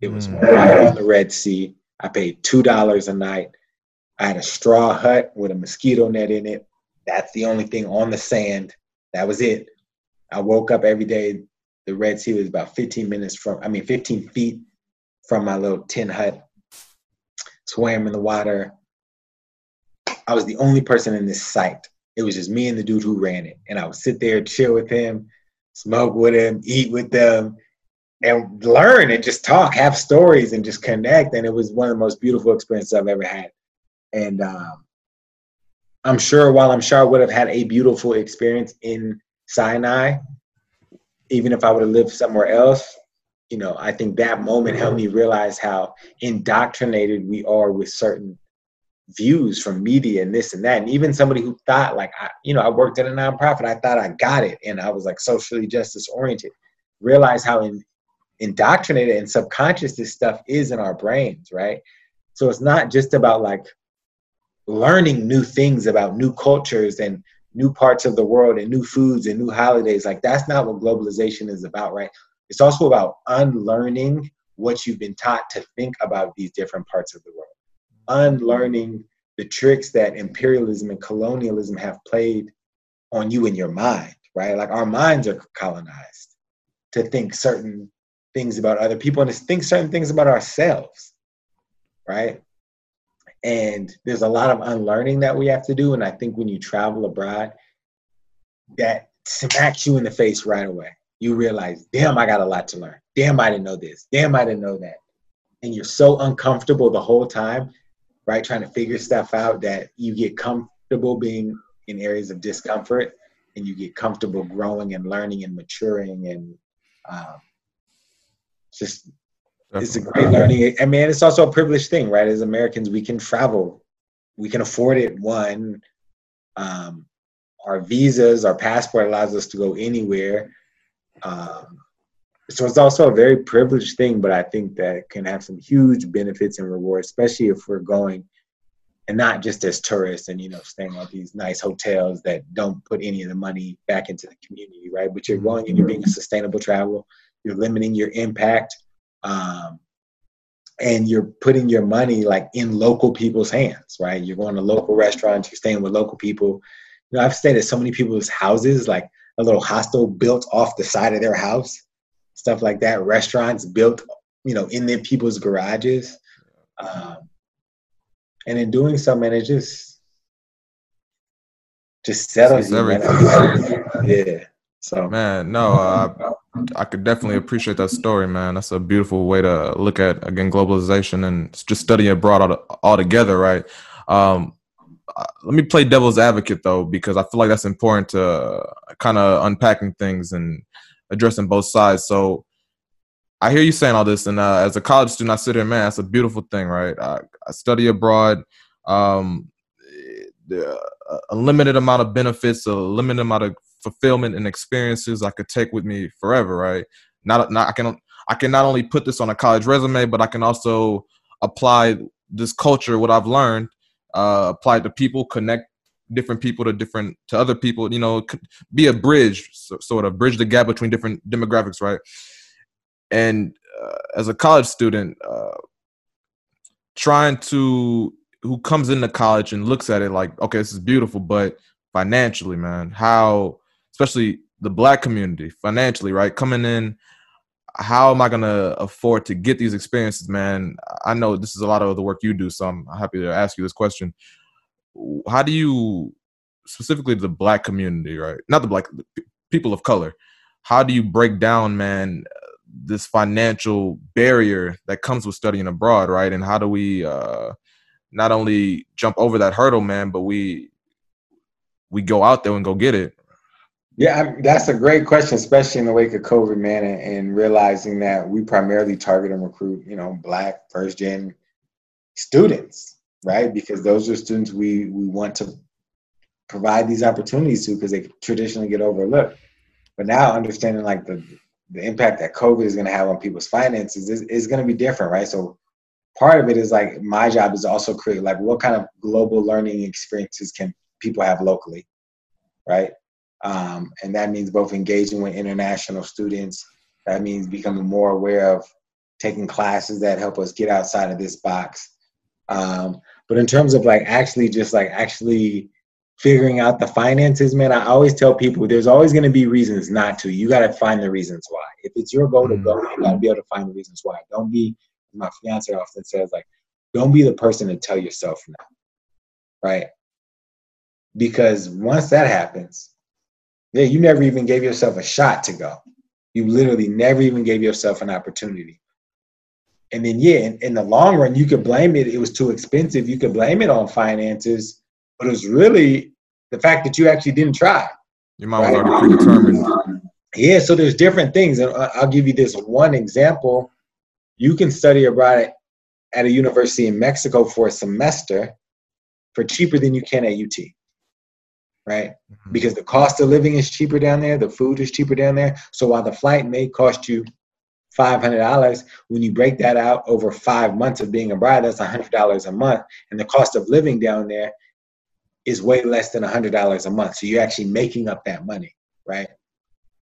It was mm. right on the Red Sea. I paid two dollars a night. I had a straw hut with a mosquito net in it. That's the only thing on the sand. That was it. I woke up every day. The Red Sea was about 15 minutes from, I mean, 15 feet from my little tin hut. Swam in the water. I was the only person in this site. It was just me and the dude who ran it. And I would sit there, chill with him, smoke with him, eat with them, and learn and just talk, have stories and just connect. And it was one of the most beautiful experiences I've ever had. And um, I'm sure while I'm sure I would have had a beautiful experience in Sinai, even if I would have lived somewhere else, you know, I think that moment helped me realize how indoctrinated we are with certain views from media and this and that. And even somebody who thought like, I, you know, I worked at a nonprofit, I thought I got it and I was like socially justice oriented. Realize how in, indoctrinated and subconscious this stuff is in our brains, right? So it's not just about like learning new things about new cultures and new parts of the world and new foods and new holidays. Like that's not what globalization is about, right? It's also about unlearning what you've been taught to think about these different parts of the world, unlearning the tricks that imperialism and colonialism have played on you in your mind, right? Like our minds are colonized to think certain things about other people and to think certain things about ourselves, right? And there's a lot of unlearning that we have to do. And I think when you travel abroad, that smacks you in the face right away. You realize, damn, I got a lot to learn. Damn, I didn't know this. Damn, I didn't know that. And you're so uncomfortable the whole time, right? Trying to figure stuff out that you get comfortable being in areas of discomfort and you get comfortable growing and learning and maturing and um, just Definitely. it's a great learning. I mean, it's also a privileged thing, right? As Americans, we can travel, we can afford it. One, um, our visas, our passport allows us to go anywhere. Um, so it's also a very privileged thing, but I think that can have some huge benefits and rewards, especially if we're going and not just as tourists and you know staying at these nice hotels that don't put any of the money back into the community, right? But you're going and you're being a sustainable travel. You're limiting your impact, um, and you're putting your money like in local people's hands, right? You're going to local restaurants. You're staying with local people. You know, I've stayed at so many people's houses, like a little hostel built off the side of their house stuff like that. Restaurants built, you know, in their people's garages. Um, and in doing so, man, it just just settles man. <laughs> yeah. So man, no, uh, I could definitely appreciate that story, man. That's a beautiful way to look at again globalization and just studying abroad all, all together, right? Um, uh, let me play devil's advocate though, because I feel like that's important to kind of unpacking things and addressing both sides. So I hear you saying all this, and uh, as a college student, I sit here, man, that's a beautiful thing, right? I, I study abroad, um, a limited amount of benefits, a limited amount of fulfillment and experiences I could take with me forever, right? Not, not I can I can not only put this on a college resume, but I can also apply this culture, what I've learned, uh, apply to people, connect different people to different to other people you know be a bridge so, sort of bridge the gap between different demographics right? And uh, as a college student uh, trying to who comes into college and looks at it like okay this is beautiful but financially man how especially the black community financially right? Coming in how am i going to afford to get these experiences man? I know this is a lot of the work you do so i'm happy to ask you this question how do you specifically the black community, right? Not the black people of color. How do you break down, man, this financial barrier that comes with studying abroad, right? And how do we uh, not only jump over that hurdle, man, but we we go out there and go get it. Yeah, I that's a great question, especially in the wake of COVID, man, and, and realizing that we primarily target and recruit, you know, black first gen students right? Because those are students we we want to provide these opportunities to because they traditionally get overlooked. But now understanding like the the impact that COVID is going to have on people's finances is, is going to be different, right? So part of it is like my job is also create like what kind of global learning experiences can people have locally, right? Um, and that means both engaging with international students. That means becoming more aware of taking classes that help us get outside of this box. Um, but in terms of like actually just like actually figuring out the finances, man, I always tell people there's always going to be reasons not to. You got to find the reasons why. If it's your goal to go, mm. you got to be able to find the reasons why. Don't be, my fiance often says, like, don't be the person to tell yourself no, right? Because once that happens, yeah, you never even gave yourself a shot to go. You literally never even gave yourself an opportunity. And then, yeah, in, in, the long run, you could blame it. It was too expensive. You could blame it on finances, but it was really the fact that you actually didn't try. Your mind right? was already predetermined. Yeah, so there's different things. And I'll give you this one example. You can study abroad at a university in Mexico for a semester for cheaper than you can at UT. Right? Mm-hmm. Because the cost of living is cheaper down there, the food is cheaper down there. So while the flight may cost you $500 when you break that out over five months of being a bride that's $100 a month. And the cost of living down there is way less than $100 a month. So you're actually making up that money right?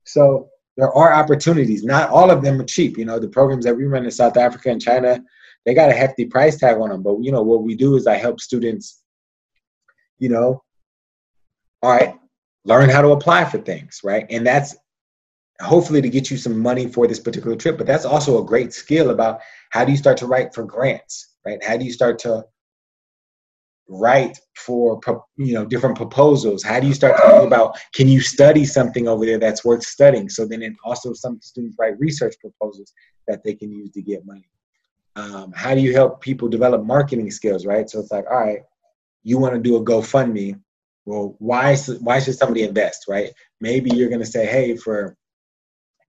So there are opportunities. Not all of them are cheap. You know the programs that we run in south africa and china they got a hefty price tag on them. But you know what we do is i help students you know all right learn how to apply for things right? And that's hopefully to get you some money for this particular trip. But that's also a great skill about how do you start to write for grants, right? How do you start to write for you know different proposals? How do you start to think about can you study something over there that's worth studying? So then, it also some students write research proposals that they can use to get money. Um, how do you help people develop marketing skills, right? So it's like, all right, you want to do a GoFundMe well, why why should somebody invest, right? Maybe you're going to say, hey, for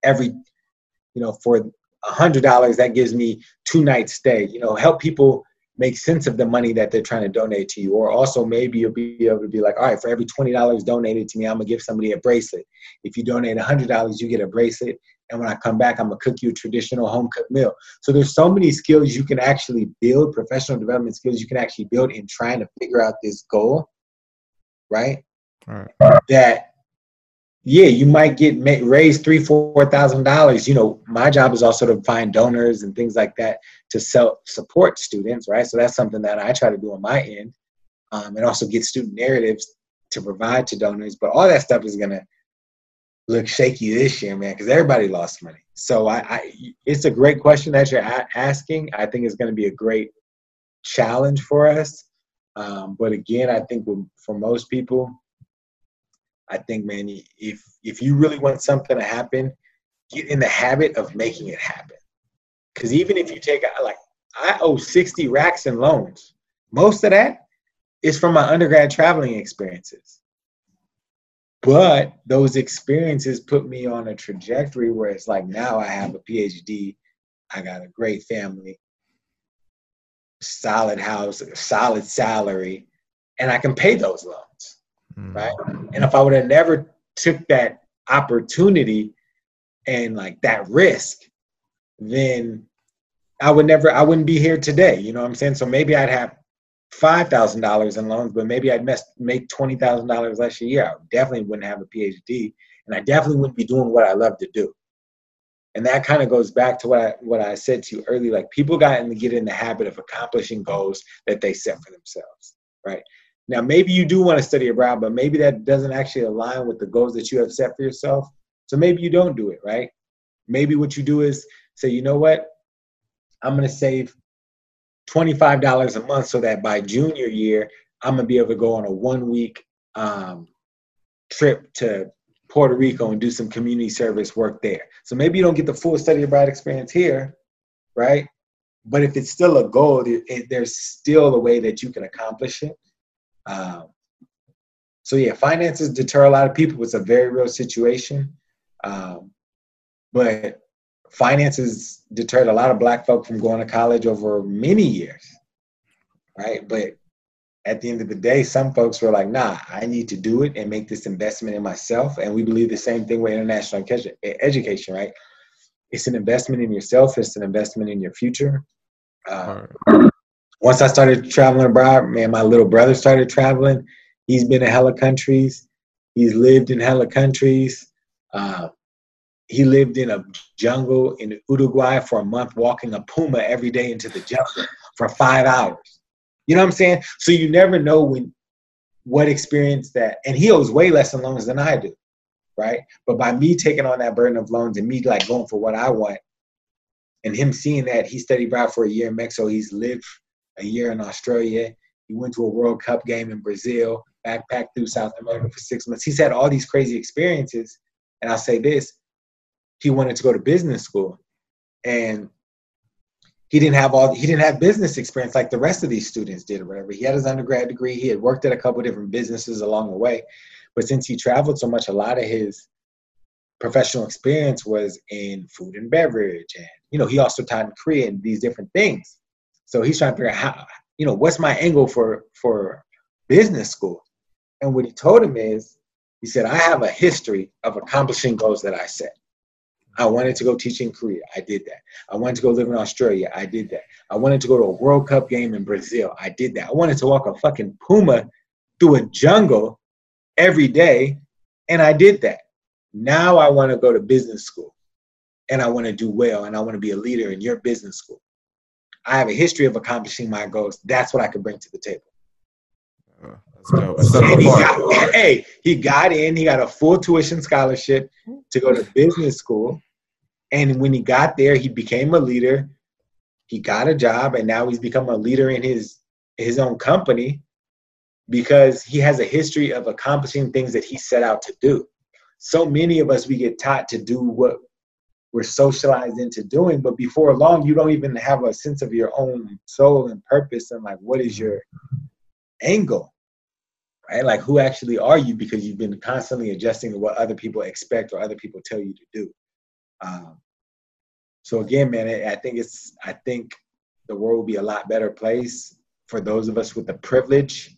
every, you know, for a hundred dollars, that gives me two nights stay. You know, help people make sense of the money that they're trying to donate to you. Or also maybe you'll be able to be like, all right, for every twenty dollars donated to me, I'm gonna give somebody a bracelet. If you donate a hundred dollars, you get a bracelet. And when I come back, I'm gonna cook you a traditional home cooked meal. So there's so many skills you can actually build, professional development skills you can actually build in trying to figure out this goal right? right. That yeah, you might get raised three, four thousand dollars. You know, my job is also to find donors and things like that to self support students, right? So that's something that I try to do on my end, um, and also get student narratives to provide to donors. But all that stuff is gonna look shaky this year, man, because everybody lost money. So I, I, it's a great question that you're asking. I think it's to be a great challenge for us. Um, but again, I think for most people, I think, man, if if you really want something to happen, get in the habit of making it happen. Because even if you take like I owe 60 racks in loans, most of that is from my undergrad traveling experiences. But those experiences put me on a trajectory where it's like now I have a PhD, I got a great family, solid house, solid salary, and I can pay those loans, mm. right? And if I would have never took that opportunity and like that risk, then I would never, I wouldn't be here today. You know what I'm saying? So maybe I'd have five thousand dollars in loans, but maybe I'd mess, make twenty thousand dollars less a year. I definitely wouldn't have a PhD, and I definitely wouldn't be doing what I love to do and that kind of goes back to what I, what I said to you earlier. Like people got to get in the habit of accomplishing goals that they set for themselves, right? Now, maybe you do want to study abroad, but maybe that doesn't actually align with the goals that you have set for yourself. So maybe you don't do it, right? Maybe what you do is say, you know what? I'm going to save $25 a month so that by junior year, I'm going to be able to go on a one week um, trip to Puerto Rico and do some community service work there. So maybe you don't get the full study abroad experience here, right? But if it's still a goal, there's still a way that you can accomplish it. Um, so yeah, finances deter a lot of people. It's a very real situation, um, but finances deterred a lot of black folk from going to college over many years, right? But at the end of the day, some folks were like, nah, I need to do it and make this investment in myself. And we believe the same thing with international education, right? It's an investment in yourself, it's an investment in your future. Uh, once I started traveling abroad, man, my little brother started traveling. He's been in hella countries, he's lived in hella countries. Uh, he lived in a jungle in Uruguay for a month, walking a puma every day into the jungle for five hours you know what I'm saying? So you never know when what experience that and he owes way less in loans than I do. Right. But by me taking on that burden of loans and me like going for what I want and him seeing that he studied abroad for a year in Mexico, he's lived a year in Australia. He went to a World Cup game in Brazil, backpacked through South America for six months. He's had all these crazy experiences. And I'll say this he wanted to go to business school. And he didn't have all he didn't have business experience like the rest of these students did or whatever. He had his undergrad degree. He had worked at a couple different businesses along the way, but since he traveled so much, a lot of his professional experience was in food and beverage, and you know he also taught in Korea and these different things. So he's trying to figure out how you know what's my angle for for business school. And what he told him is, he said, I have a history of accomplishing goals that I set. I wanted to go teach in Korea. I did that. I wanted to go live in Australia. I did that. I wanted to go to a World Cup game in Brazil. I did that. I wanted to walk a fucking puma through a jungle every day. And I did that. Now I want to go to business school and I want to do well and I want to be a leader in your business school. I have a history of accomplishing my goals. That's what I can bring to the table. Uh, he got, hey, he got in. He got a full tuition scholarship to go to business school, and when he got there, he became a leader. He got a job, and now he's become a leader in his his own company because he has a history of accomplishing things that he set out to do. So many of us we get taught to do what we're socialized into doing, but before long, you don't even have a sense of your own soul and purpose and like what is your angle right? Like, who actually are you? Because you've been constantly adjusting to what other people expect or other people tell you to do. Um, so again, man, I think it's I think the world will be a lot better place for those of us with the privilege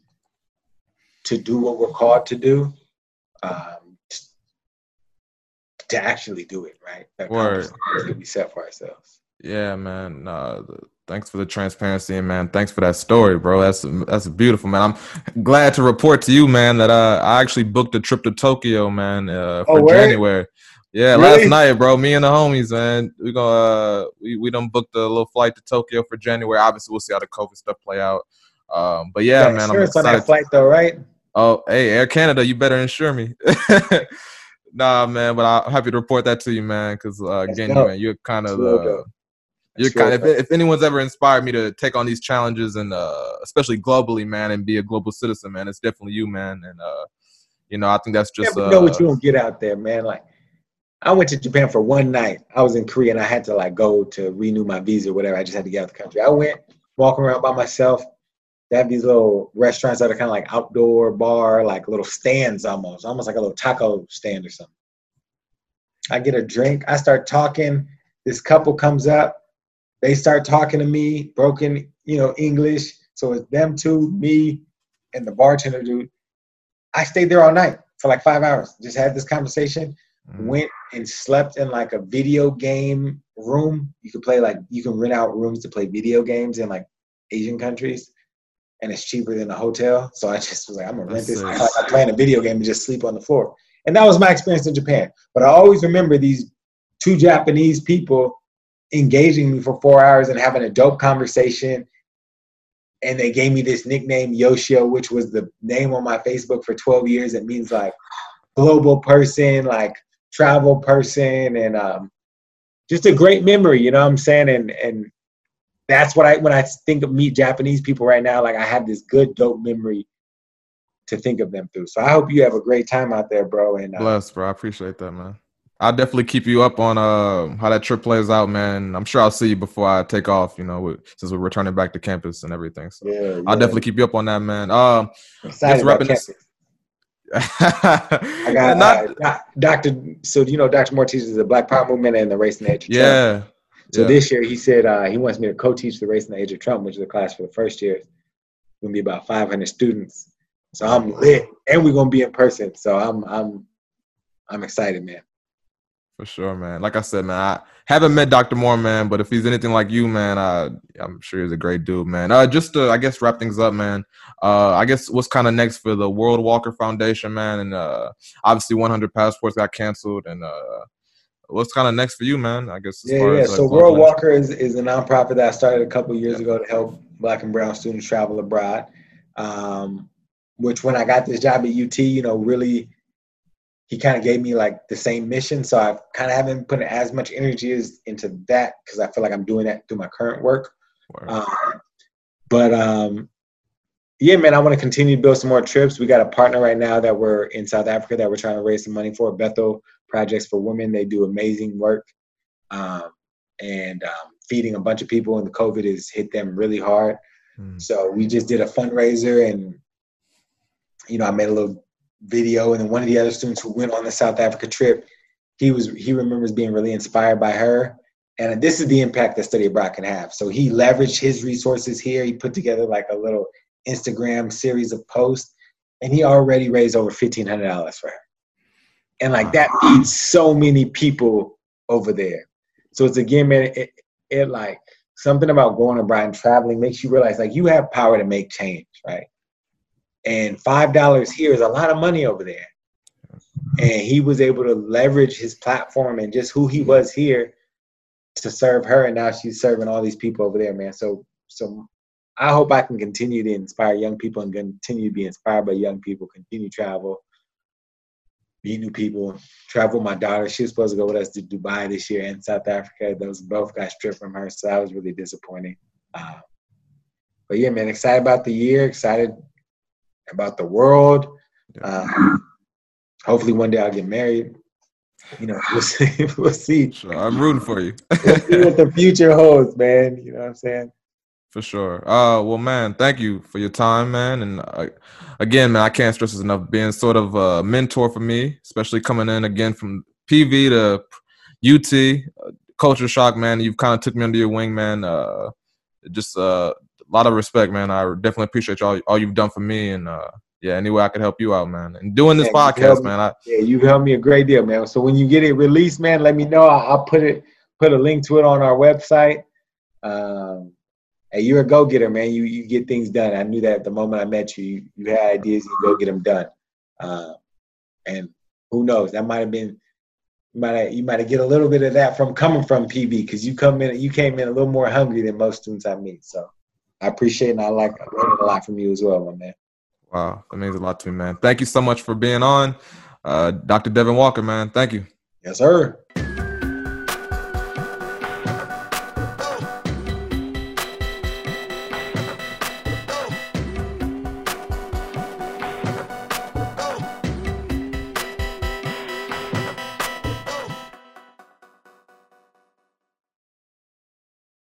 to do what we're called to do. Um, to actually do it, right? Word. that we set for ourselves. Yeah, man. Uh, thanks for the transparency, and man, thanks for that story, bro. That's that's beautiful, man. I'm glad to report to you, man, that uh, I actually booked a trip to Tokyo, man, uh, for Oh? January. Yeah, Really? last night, bro. Me and the homies, man. We gonna uh, we we done booked a little flight to Tokyo for January. Obviously, we'll see how the COVID stuff play out. Um, but yeah, Got man, I'm insurance on that flight though, right? Oh, hey, Air Canada, you better insure me. <laughs> nah, man, but I'm happy to report that to you, man. Because uh, That's again, dope. man, you're kind of uh, you're That's kind. If, if anyone's ever inspired me to take on these challenges and uh, especially globally, man, and be a global citizen, man, it's definitely you, man. And uh, you know, I think that's just never uh, know what you gonna get out there, man. Like, I went to Japan for one night. I was in Korea and I had to like go to renew my visa or whatever. I just had to get out of the country. I went walking around by myself. They have these little restaurants that are kind of like outdoor bar, like little stands almost, almost like a little taco stand or something. I get a drink. I start talking. This couple comes up. They start talking to me, broken, you know, English. So it's them two, me, and the bartender dude. I stayed there all night for like five hours. Just had this conversation. mm, Went and slept in like a video game room. You could play like you can rent out rooms to play video games in like Asian countries, and it's cheaper than a hotel. So I just was like, I'm gonna rent That's this. I'm playing a video game and just sleep on the floor. And that was my experience in Japan. But I always remember these two Japanese people engaging me for four hours and having a dope conversation. And they gave me this nickname Yoshio, which was the name on my Facebook for 12 years. It means like global person, like travel person, and um, just a great memory. You know what I'm saying? And and that's what I when I think of meet Japanese people right now, like I have this good dope memory to think of them through. So I hope you have a great time out there, bro. And uh, blessed, bro. I appreciate that, man. I'll definitely keep you up on uh, how that trip plays out, man. I'm sure I'll see you before I take off. You know, with, since we're returning back to campus and everything. So yeah, I'll definitely keep you up on that, man. Um, excited about wrapping this- <laughs> I got not, uh, Dr. So you know, Dr. Moore is the Black Power movement and the Race and the Age of Trump. yeah. So yeah. this year he said uh, he wants me to co-teach the Race and the Age of Trump, which is a class for the first year. It's gonna be about 500 students. So I'm lit, and we're gonna be in person. So I'm I'm I'm excited, man. For sure, man. Like I said, man, I haven't met Dr. Moore, man, but if he's anything like you, man, I, I'm sure he's a great dude, man. Uh, just to, I guess, wrap things up, man. Uh, I guess what's kind of next for the World Walker Foundation, man, and uh, obviously 100 passports got canceled, and uh, what's kind of next for you, man? I guess. As Yeah, far yeah. as, uh, So World Walker is, is a nonprofit that I started a couple years ago to help Black and Brown students travel abroad. Um, which when I got this job at UT, you know, really, he kind of gave me like the same mission. So I kind of haven't put as much energy as into that because I feel like I'm doing that through my current work. Um, but um, yeah, man, I want to continue to build some more trips. We got a partner right now that we're in South Africa that we're trying to raise some money for. Bethel Projects for Women. They do amazing work um, and um, feeding a bunch of people, and the COVID has hit them really hard. Mm. So we just did a fundraiser, and you know, I made a little video, and then one of the other students who went on the South Africa trip, he was he remembers being really inspired by her, and this is the impact that study abroad can have. So he leveraged his resources here. He put together like a little Instagram series of posts, and he already raised over fifteen hundred dollars for her, and like that feeds so many people over there. So it's again, man, it, it like something about going abroad and traveling makes you realize like you have power to make change, right? And five dollars here is a lot of money over there. And he was able to leverage his platform and just who he was here to serve her, and now she's serving all these people over there, man. So, so I hope I can continue to inspire young people and continue to be inspired by young people. Continue travel, meet new people, travel. with My daughter, she was supposed to go with us to Dubai this year and South Africa. Those both got stripped from her, so that was really disappointing. Uh, but yeah, man, excited about the year, excited about the world. Uh, hopefully, one day I'll get married. You know, <laughs> we'll see. we'll see. Sure. I'm rooting for you. We'll see what the future holds, man. You know what I'm saying? For sure. Uh, well, man, thank you for your time, man. And uh, again, man, I can't stress this enough. Being sort of a mentor for me, especially coming in again from PV to UT, uh, culture shock, man. You've kind of took me under your wing, man. Uh, just uh, a lot of respect, man. I definitely appreciate all all you've done for me, and uh, yeah, any way I could help you out, man. And doing this yeah, podcast, man. I, yeah, you've helped me a great deal, man. So when you get it released, man, let me know. I'll, I'll put it put a link to it on our website. Um, hey, you're a go getter, man. You you get things done. I knew that the moment I met you. You, you had ideas, you go get them done. Uh, and who knows? That might have been you might have, you might have get a little bit of that from coming from PV because you come in you came in a little more hungry than most students I meet. So I appreciate and I like learning a lot from you as well, my man. Wow, that means a lot to me, man. Thank you so much for being on, uh, Dr. Devin Walker, man. Thank you. Yes, sir.